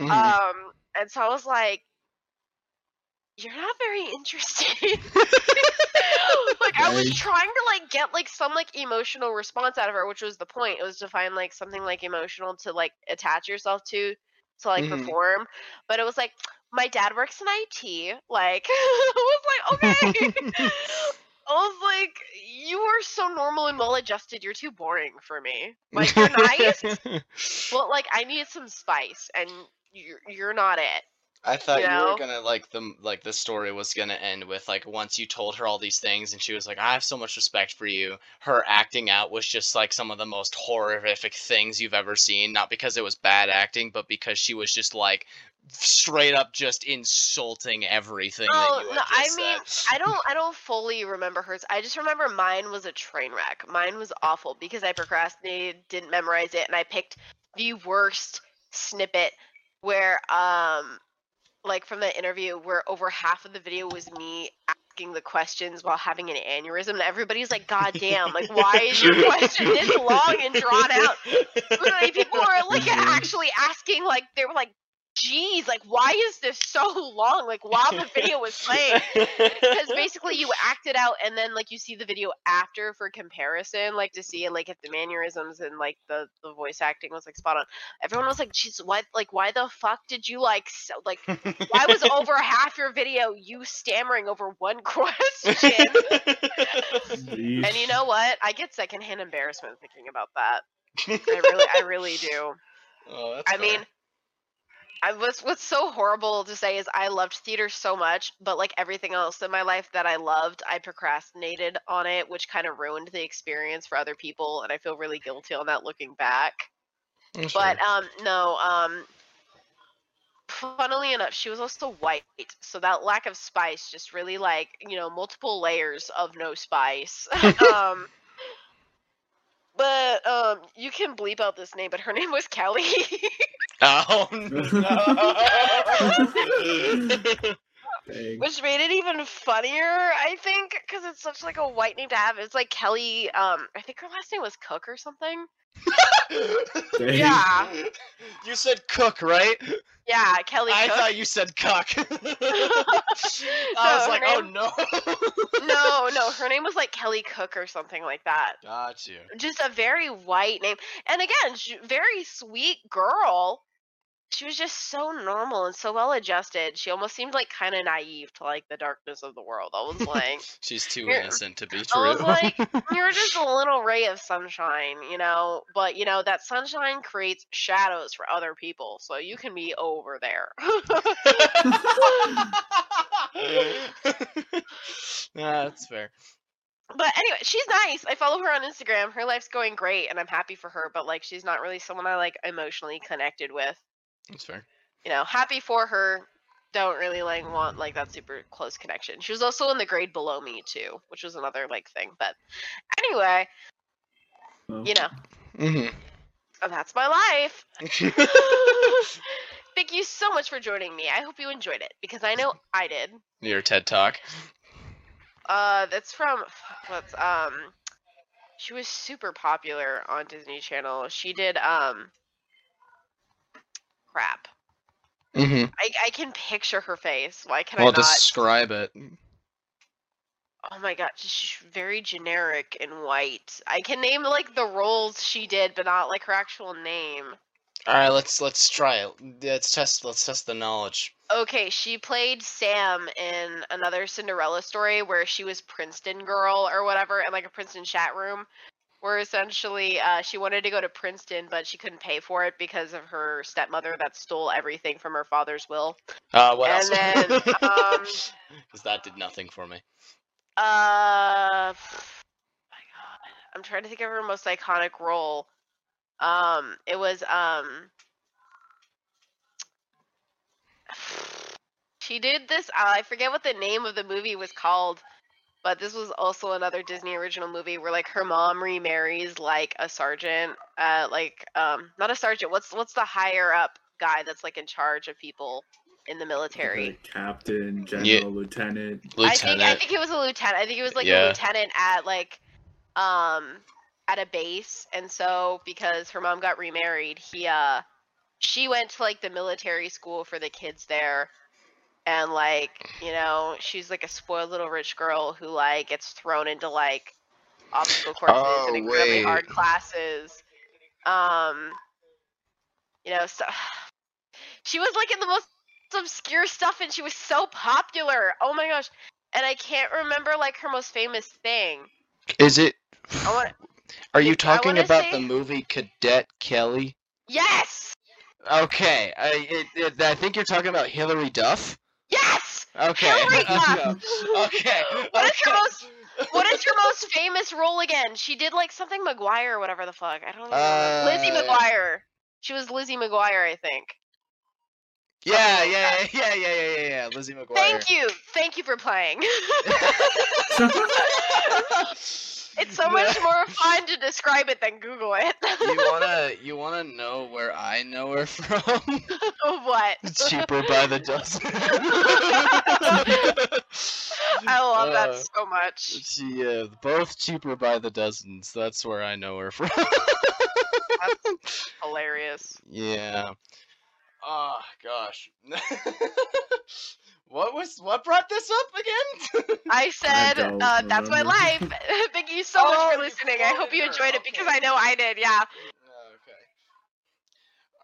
Mhm. Um, and so I was like, "You're not very interesting." like I was trying to like get like some like emotional response out of her, which was the point. It was to find like something like emotional to like attach yourself to, to like Mhm. perform, but it was like my dad works in IT. Like I was like, okay. I was like, you are so normal and well adjusted. You're too boring for me. Like you're nice, but like I need some spice, and you're you're not it. I thought You you, know? were gonna like the like the story was gonna end with like once you told her all these things and she was like I have so much respect for you. Her acting out was just like some of the most horrific things you've ever seen. Not because it was bad acting, but because she was just like straight up just insulting everything Oh that you had no, I mean. I don't, I don't fully remember hers. I just remember mine was a train wreck. Mine was awful because I procrastinated, didn't memorize it, and I picked the worst snippet where, um, like from the interview, where over half of the video was me asking the questions while having an aneurysm, and everybody's like, "God damn! Like, why is your question this long and drawn out?" Literally, people were like actually asking, like, they were like, "Geez, like, why is this so long?" Like, while the video was playing because basically you act it out and then like you see the video after for comparison like to see like if the mannerisms and like the the voice acting was like spot on. Everyone was like jeez what like why the fuck did you like so, like why was over half your video you stammering over one question? And you know what? I get secondhand embarrassment thinking about that. I really i really do. Oh, I fair. mean, I what's what's so horrible to say is I loved theater so much, but like everything else in my life that I loved, I procrastinated on it, which kind of ruined the experience for other people, and I feel really guilty on that looking back. That's But um, no, um, funnily enough, she was also white, so that lack of spice just really like you know multiple layers of no spice. um. But um, you can bleep out this name, but her name was Kelly. oh no! Dang. which made it even funnier i think because it's such like a white name to have it's like kelly um i think her last name was cook or something yeah You said cook, right? yeah kelly I cook thought you said cuck. I No, was her like, oh no. no no her name was like kelly cook or something like that Got you. just a very white name and again she, very sweet girl she was just so normal and so well adjusted she almost seemed like kind of naive to like the darkness of the world i was like She's too innocent to be true. I was like, you're just a little ray of sunshine, you know. But you know that sunshine creates shadows for other people, so you can be over there. Nah, that's fair. but anyway, she's nice. I follow her on Instagram. Her life's going great, and I'm happy for her. But like, she's not really someone I like emotionally connected with. That's fair. You know, happy for her. Don't really like want like that super close connection. She was also in the grade below me too, which was another like thing. But anyway, Well, you know, Mm-hmm. that's my life. Thank you so much for joining me. I hope you enjoyed it because I know I did. Your TED Talk. Uh, that's from what's um, she was super popular on Disney Channel. She did um, crap. Mm-hmm. I I can picture her face. Why can Well, I not? describe it. Oh my god, she's very generic and white. I can name like the roles she did, but not like her actual name. All right, let's let's try it. Let's test. Let's test the knowledge. Okay, she played Sam in another Cinderella story where she was Princeton girl or whatever in like a Princeton chat room. Where essentially uh, she wanted to go to Princeton, but she couldn't pay for it because of her stepmother that stole everything from her father's will. Uh, what And else? then, um, Because that did nothing for me. Uh, my God, I'm trying to think of her most iconic role. Um, it was um. She did this. Uh, I forget what the name of the movie was called, but this was also another Disney original movie where like her mom remarries like a sergeant. Uh, like um, not a sergeant. What's what's the higher up guy that's like in charge of people in the military? the captain, general, Yeah. lieutenant. I think I think it was a lieutenant. I think it was like Yeah. a lieutenant at like um at a base and so because her mom got remarried, he uh she went to like the military school for the kids there and like, you know, she's like a spoiled little rich girl who like gets thrown into like obstacle courses Oh, and incredibly wait. hard classes. Um you know, so She was like in the most obscure stuff, and she was so popular. Oh my gosh! And I can't remember like her most famous thing. Is it? I want. Are you talking wanna about say- the movie Cadet Kelly? Yes. Okay, I it, it, I think you're talking about Hilary Duff. Yes. Okay. Hilary Duff. okay. What is her okay. most? What is her most famous role again? She did like something McGuire or whatever the fuck. I don't even know. Lizzie Uh, McGuire. She was Lizzie McGuire, I think. Yeah, yeah, yeah, yeah, yeah, yeah, yeah, yeah. Lizzie McGuire. Thank you. Thank you for playing. it's so much more fun to describe it than Google it. you wanna you wanna know where I know her from? what? It's cheaper by the dozen. I love Uh, that so much. She, uh, both cheaper by the dozens. That's where I know her from. Hilarious. yeah. Oh gosh. What was what brought this up again? I said, don't uh, that's my life. Thank you so much Oh, for listening. I hope you quoted her. enjoyed it because Okay. I know I did. Yeah. Oh, okay.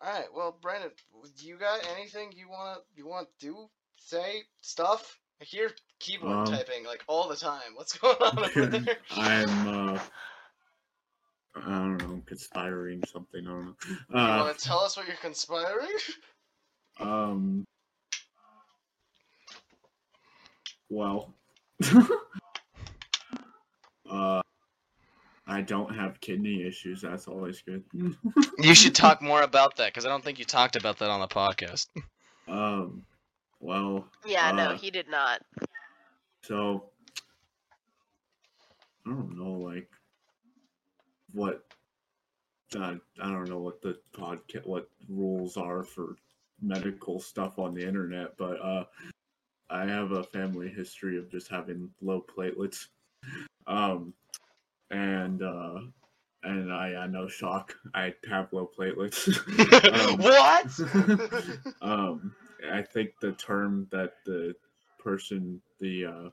All right. Well, Brandon, you got anything you wanna you want to do, say, stuff? I hear keyboard Um, typing like all the time. What's going on over there? I'm uh I don't know, conspiring something, I don't know. you Uh want to tell us what you're conspiring? um well uh I don't have kidney issues, that's always good. You should talk more about that because I don't think you talked about that on the podcast. um well Yeah. no, Uh, he did not. So I don't know, like what uh, I don't know what the podcast what rules are for medical stuff on the internet, but uh, I have a family history of just having low platelets, um, and uh, and I I know shock I have low platelets. Um, what? um, I think the term that the person the uh,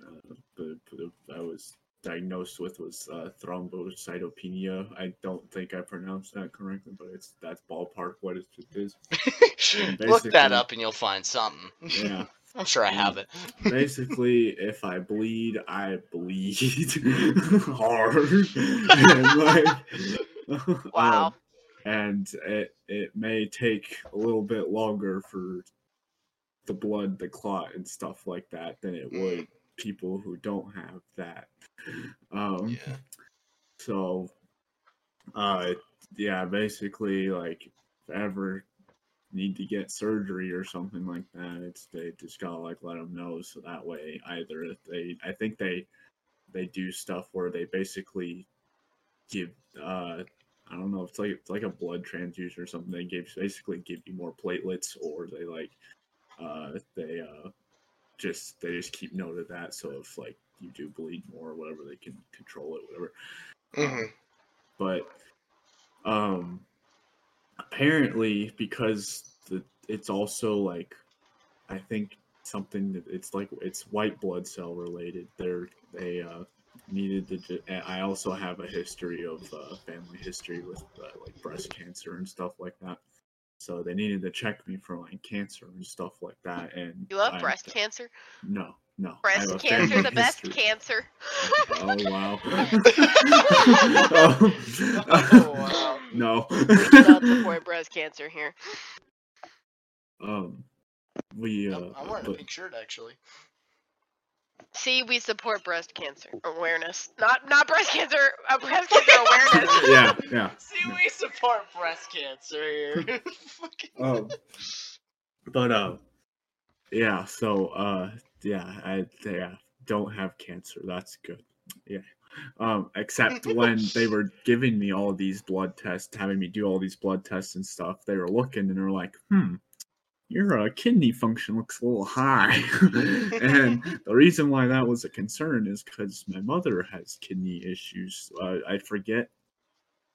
uh the, the I was diagnosed with was uh, thrombocytopenia. I don't think I pronounced that correctly, but it's that's ballpark what it is. Look that up and you'll find something. Yeah, I'm sure I have it. basically, if I bleed, I bleed hard. and like, Wow. um, and it it may take a little bit longer for the blood to clot and stuff like that than it Mm. would people who don't have that. Um, Yeah. so, uh, yeah, basically, like, if ever need to get surgery or something like that, it's they just gotta like let them know so that way either they, I think they, they do stuff where they basically give, uh, I don't know, it's like it's like a blood transfusion or something. They give basically give you more platelets, or they like, uh, they uh, just they just keep note of that. So if like you do bleed more or whatever, they can control it, whatever. Hmm but um apparently because the it's also like i think something that it's like it's white blood cell related they're they uh needed to i also have a history of uh, family history with uh, like breast cancer and stuff like that so they needed to check me for like cancer and stuff like that and You love I- breast cancer. no no Breast cancer, the best history. cancer. oh wow Oh, wow. no Not support breast cancer here. Um, we uh, I'm, I'm wearing a pink shirt actually. See, we support breast cancer awareness. Not not breast cancer, uh, breast cancer awareness. yeah, yeah. See, we support breast cancer here. Fucking- Um, but uh, yeah. So uh, yeah, I yeah don't have cancer. That's good. Yeah. Um, except when they were giving me all these blood tests, having me do all these blood tests and stuff, they were looking and they were like, hmm. Your uh, kidney function looks a little high, and the reason why that was a concern is because my mother has kidney issues. Uh, I forget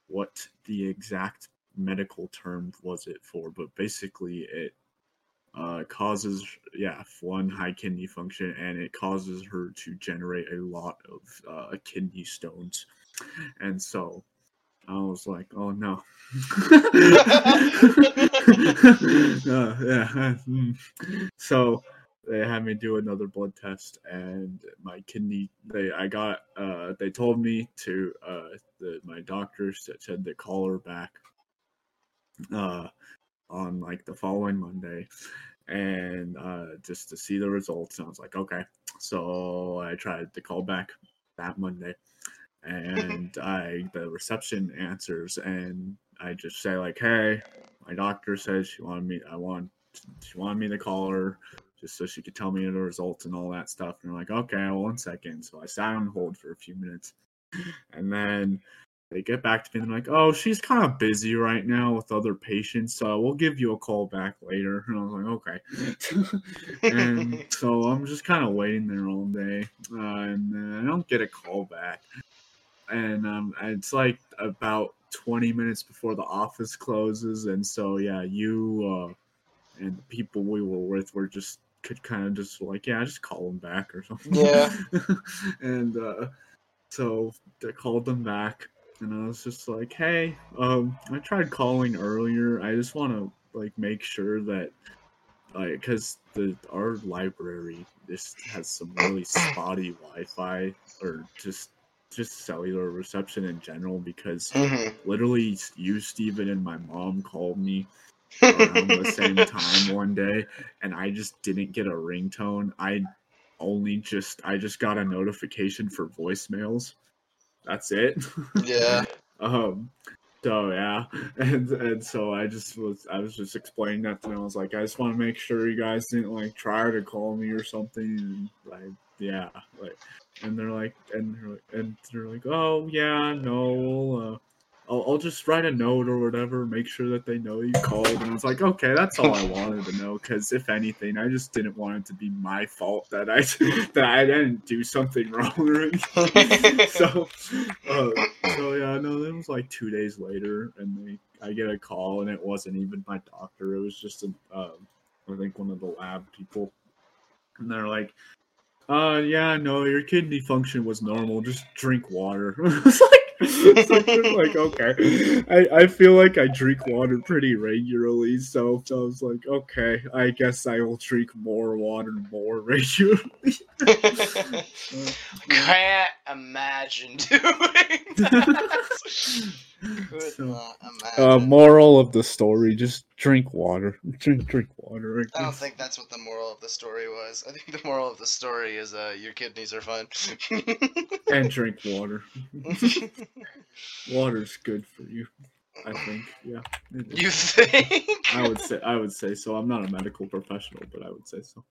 what the exact medical term was it for, but basically it uh, causes, yeah, one high kidney function, and it causes her to generate a lot of uh, kidney stones, and so I was like, oh no. Uh, yeah. mm. So they had me do another blood test, and my kidney. They I got. Uh, they told me to. Uh, the, my doctor said said to call her back. Uh, on like the following Monday, and uh, just to see the results. And I was like, okay. So I tried to call back that Monday, and I the reception answers, and I just say like, hey, my doctor says she wanted me. I want. She wanted me to call her just so she could tell me the results and all that stuff. And they're like, okay, one second. So I sat on hold for a few minutes, and then they get back to me and they're like, oh, she's kind of busy right now with other patients, so we'll give you a call back later. And I was like, okay. and so I'm just kind of waiting there all day, uh, and I don't get a call back. And um, it's like about 20 minutes before the office closes, and so yeah, you uh, and the people we were with were just could kind of just like, yeah, just call them back or something. Yeah. and uh, so I called them back and I was just like, "Hey, um, I tried calling earlier. I just want to like make sure that, like, because the our library just has some really spotty Wi-Fi or just just cellular reception in general. Because Mhm. literally, you, Stephen, and my mom called me around the same time one day, and I just didn't get a ringtone. I only just I just got a notification for voicemails. That's it. Yeah. um. So yeah, and and so I just was I was just explaining that to them. I was like, I just want to make sure you guys didn't like try to call me or something. And like, yeah, like, and they're like, and they're like, and they're like, oh yeah, no, we'll, uh, I'll, I'll just write a note or whatever, make sure that they know you called. And I was like, okay, that's all I wanted to know. Because if anything, I just didn't want it to be my fault that I that I didn't do something wrong or anything. so, uh, so yeah, no, it was like two days later, and they, I get a call, and it wasn't even my doctor. It was just a, um, I think one of the lab people, and they're like, "Uh, yeah, no, your kidney function was normal. Just drink water." it's like, it's like, like, okay, I, I feel like I drink water pretty regularly, so, I was like, okay, I guess I will drink more water more regularly. Can't imagine doing that. So, not Uh, moral of the story: just drink water. Drink, drink water. I don't think that's what the moral of the story was. I think the moral of the story is uh, your kidneys are fine. And drink water. Water's good for you. I think. Yeah. you think? I would say. I would say so. I'm not a medical professional, but I would say so.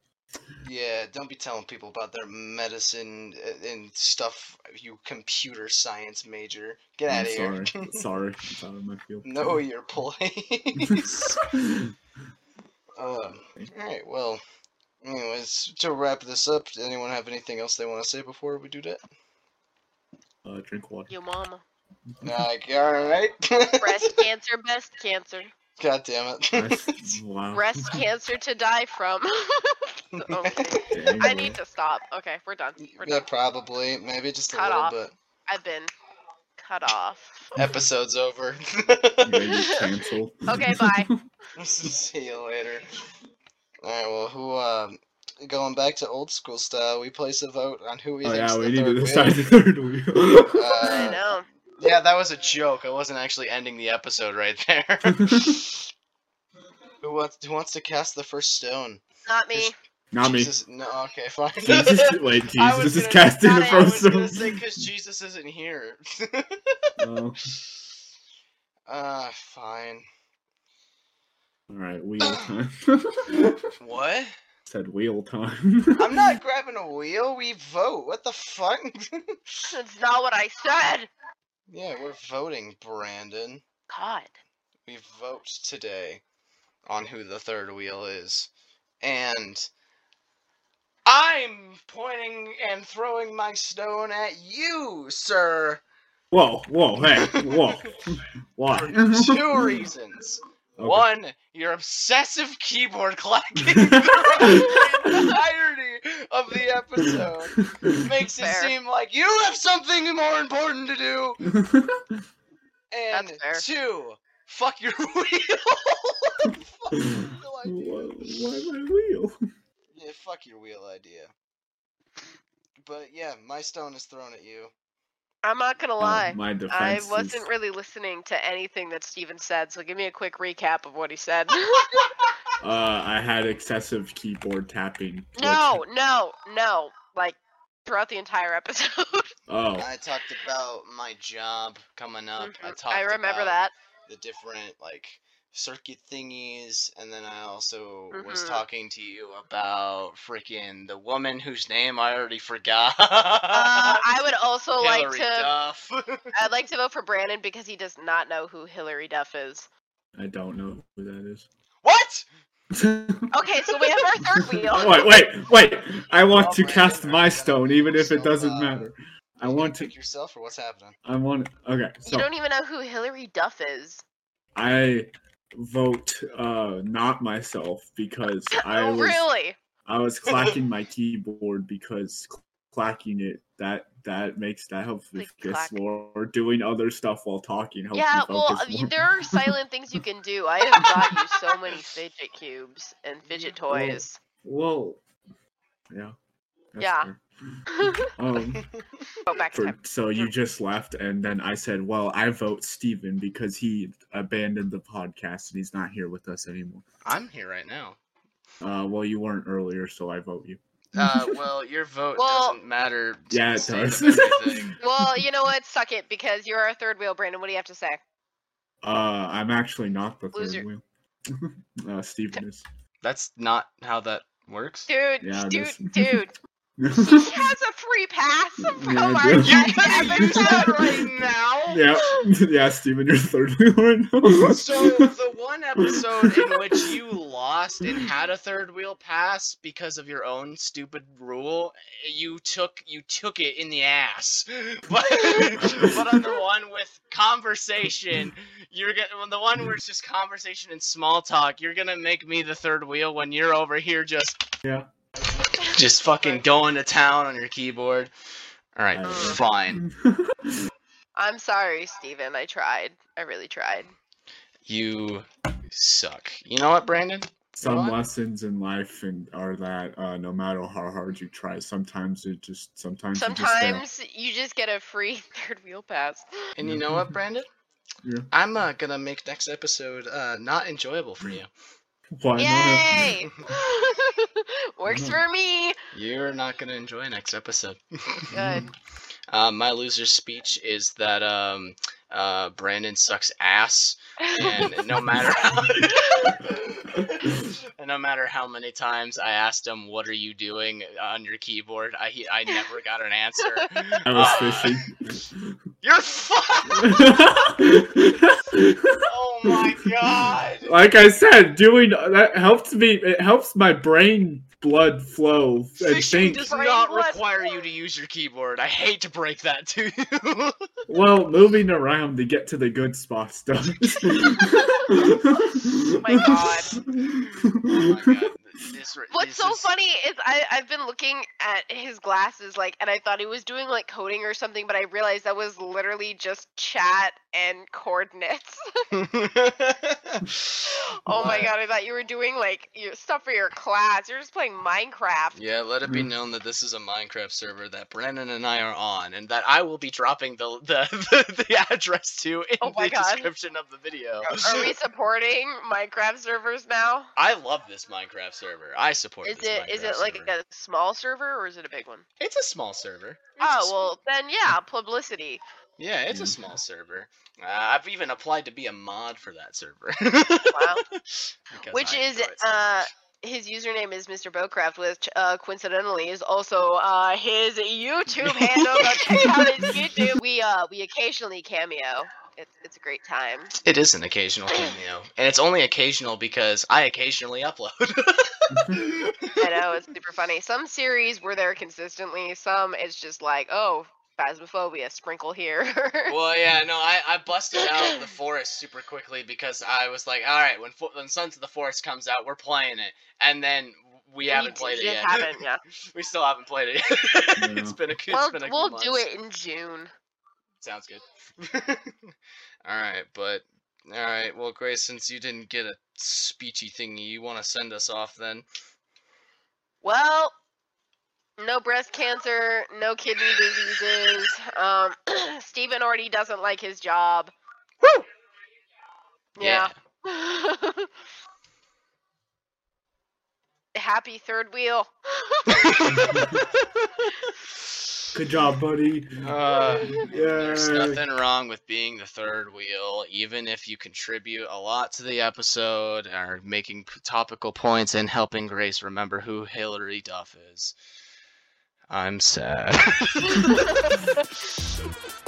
Yeah, don't be telling people about their medicine uh, and stuff. You computer science major, get I'm out of here. sorry. sorry. It's out of my field. know your place. um, all right. Well, anyways, to wrap this up, does anyone have anything else they want to say before we do that? uh, drink water. Your mama. Like, all right. Breast cancer, best cancer. God damn it. Breast- wow. Breast cancer to die from. okay. I need to stop. Okay, we're done. We're yeah, done. probably. Maybe just a little off. bit. I've been cut off. Episode's over. Okay, bye. See you later. Alright, well, who, um, going back to old school style, we place a vote on who we Oh think's yeah, the we need third to wheel. decide the third wheel. I know. Yeah, that was a joke. I wasn't actually ending the episode right there. who wants who wants to cast the first stone? Not me. Not me. No, okay, fine. Jesus, wait, I was Jesus is casting the not it. I was first gonna say because Jesus isn't here. Oh, uh, fine. all right, wheel time. What? Said wheel time. I'm not grabbing a wheel. We vote. What the fuck? That's not what I said. Yeah, we're voting, Brandon. God. We vote today on who the third wheel is. And I'm pointing and throwing my stone at you, sir, Whoa, whoa, hey, whoa. Why? for two reasons. Okay. One, your obsessive keyboard clacking the entirety of the episode makes it seem like you have something more important to do. And two, fuck your wheel. Wheel idea. Why, why my wheel? Yeah, fuck your wheel idea. But yeah, my stone is thrown at you. I'm not gonna Uh, lie. my I wasn't is, really listening to anything that Stephen said, so give me a quick recap of what he said. uh, I had excessive keyboard tapping. which- no, no, no. Like throughout the entire episode. Oh, I talked about my job coming up. I Mhm, talked. I remember about that. The different like circuit thingies, and then I also was Mhm. talking to you about freaking the woman whose name I already forgot. Uh, I would also like to. Duff. I'd like to vote for Brandon because he does not know who Hilary Duff is. I don't know who that is. what? Okay, so we have our third wheel. Wait, wait, wait! I want Oh, to Brandon, cast are my stone, even if it doesn't up? matter. I want gonna to. pick yourself, or what's happening? I want. Okay, You don't even know who Hilary Duff is. I vote uh not myself because I oh, was really? I was clacking my keyboard because clacking it that that makes that helps me Like more. Doing other stuff while talking helps Yeah, well, focus uh, there are silent things you can do. I have got you so many fidget cubes and fidget toys. Well, yeah. Yeah. fair. Um, Go back for, so you just left, and then I said, "Well, I vote Stephen because he abandoned the podcast and he's not here with us anymore." I'm here right now. Uh, well, you weren't earlier, so I vote you. Uh, well, your vote Well- doesn't matter. to Yeah, it does. Well, you know what? Suck it because you're our third wheel, Brandon. What do you have to say? Uh, I'm actually not the third wheel. uh, Stephen is. That's not how that works. Dude, Yeah, dude, dude. He has a free pass from Yeah, our do. You next can use that episode. right now. yeah, yeah, Stephen, you're third wheel right now. So the one episode in which you lost and had a third wheel pass because of your own stupid rule, you took you took it in the ass. But but on the one with conversation, you're gonna on the one where it's just conversation and small talk, you're gonna make me the third wheel when you're over here just yeah. just fucking going to town on your keyboard. All right, I- fine. I'm sorry, Stephen. I tried. I really tried. You suck. You know what, Brandon? Some What? lessons in life and are that uh, no matter how hard you try, sometimes it just sometimes you just. Sometimes you just get a free third wheel pass. And you know what, Brandon? Yeah. I'm uh, gonna make next episode uh, not enjoyable for you. Why not? Yay! Works Mhm. for me. You're not gonna enjoy next episode. Good. um, my loser's speech is that um, uh, Brandon sucks ass, and no matter how, and no matter how many times I asked him, "What are you doing on your keyboard?" I he, I never got an answer. I was Uh, fishing. You're fucked. Oh my god. like I said, doing that helps me. It helps my brain blood flow and Fishing think. does not require you to use your keyboard. I hate to break that to you. Well, moving around to get to the good spots does. oh my God. oh my god. This, What's this so is- funny is I I've been looking at his glasses like, and I thought he was doing like coding or something, but I realized that was literally just chat and coordinates. oh my god, I thought you were doing like your stuff for your class. You're just playing Minecraft. Yeah, let it be Mm. known that this is a Minecraft server that Brennan and I are on, and that I will be dropping the the, the, address to in Oh my the God. description of the video. Are we supporting Minecraft servers now? I love this Minecraft server. I support Is this it is Minecraft it like server. a small server or is it a big one? It's a small server. It's Oh s- well, then yeah, publicity. Yeah, it's Yeah. a small server. Uh, I've even applied to be a mod for that server. Wow. Which I is so uh his username is Mr. Bowcraft, which uh, coincidentally is also uh, his YouTube handle. Go check out his YouTube. We uh we occasionally cameo. It's it's a great time. It is an occasional cameo, and it's only occasional because I occasionally upload. I know it's super funny. Some series we're there consistently. Some it's just like oh phasmophobia sprinkle here. well, yeah, no, I, I busted out the forest super quickly because I was like, all right, when Fo- when Sons of the Forest comes out, we're playing it, and then we haven't d- played it yet. haven't, yeah. we still haven't played it yet. it's been a it's Well, been a few we'll do months. it in June. Sounds good. all right, but All right. Well, Grace, since you didn't get a speechy thingy, you want to send us off then? Well, no breast cancer, no kidney diseases. Um, Stephen already doesn't like his job. Woo! Yeah. Happy third wheel. Good job, buddy. Uh, Yeah. There's nothing wrong with being the third wheel, even if you contribute a lot to the episode, or making topical points and helping Grace remember who Hilary Duff is. I'm sad.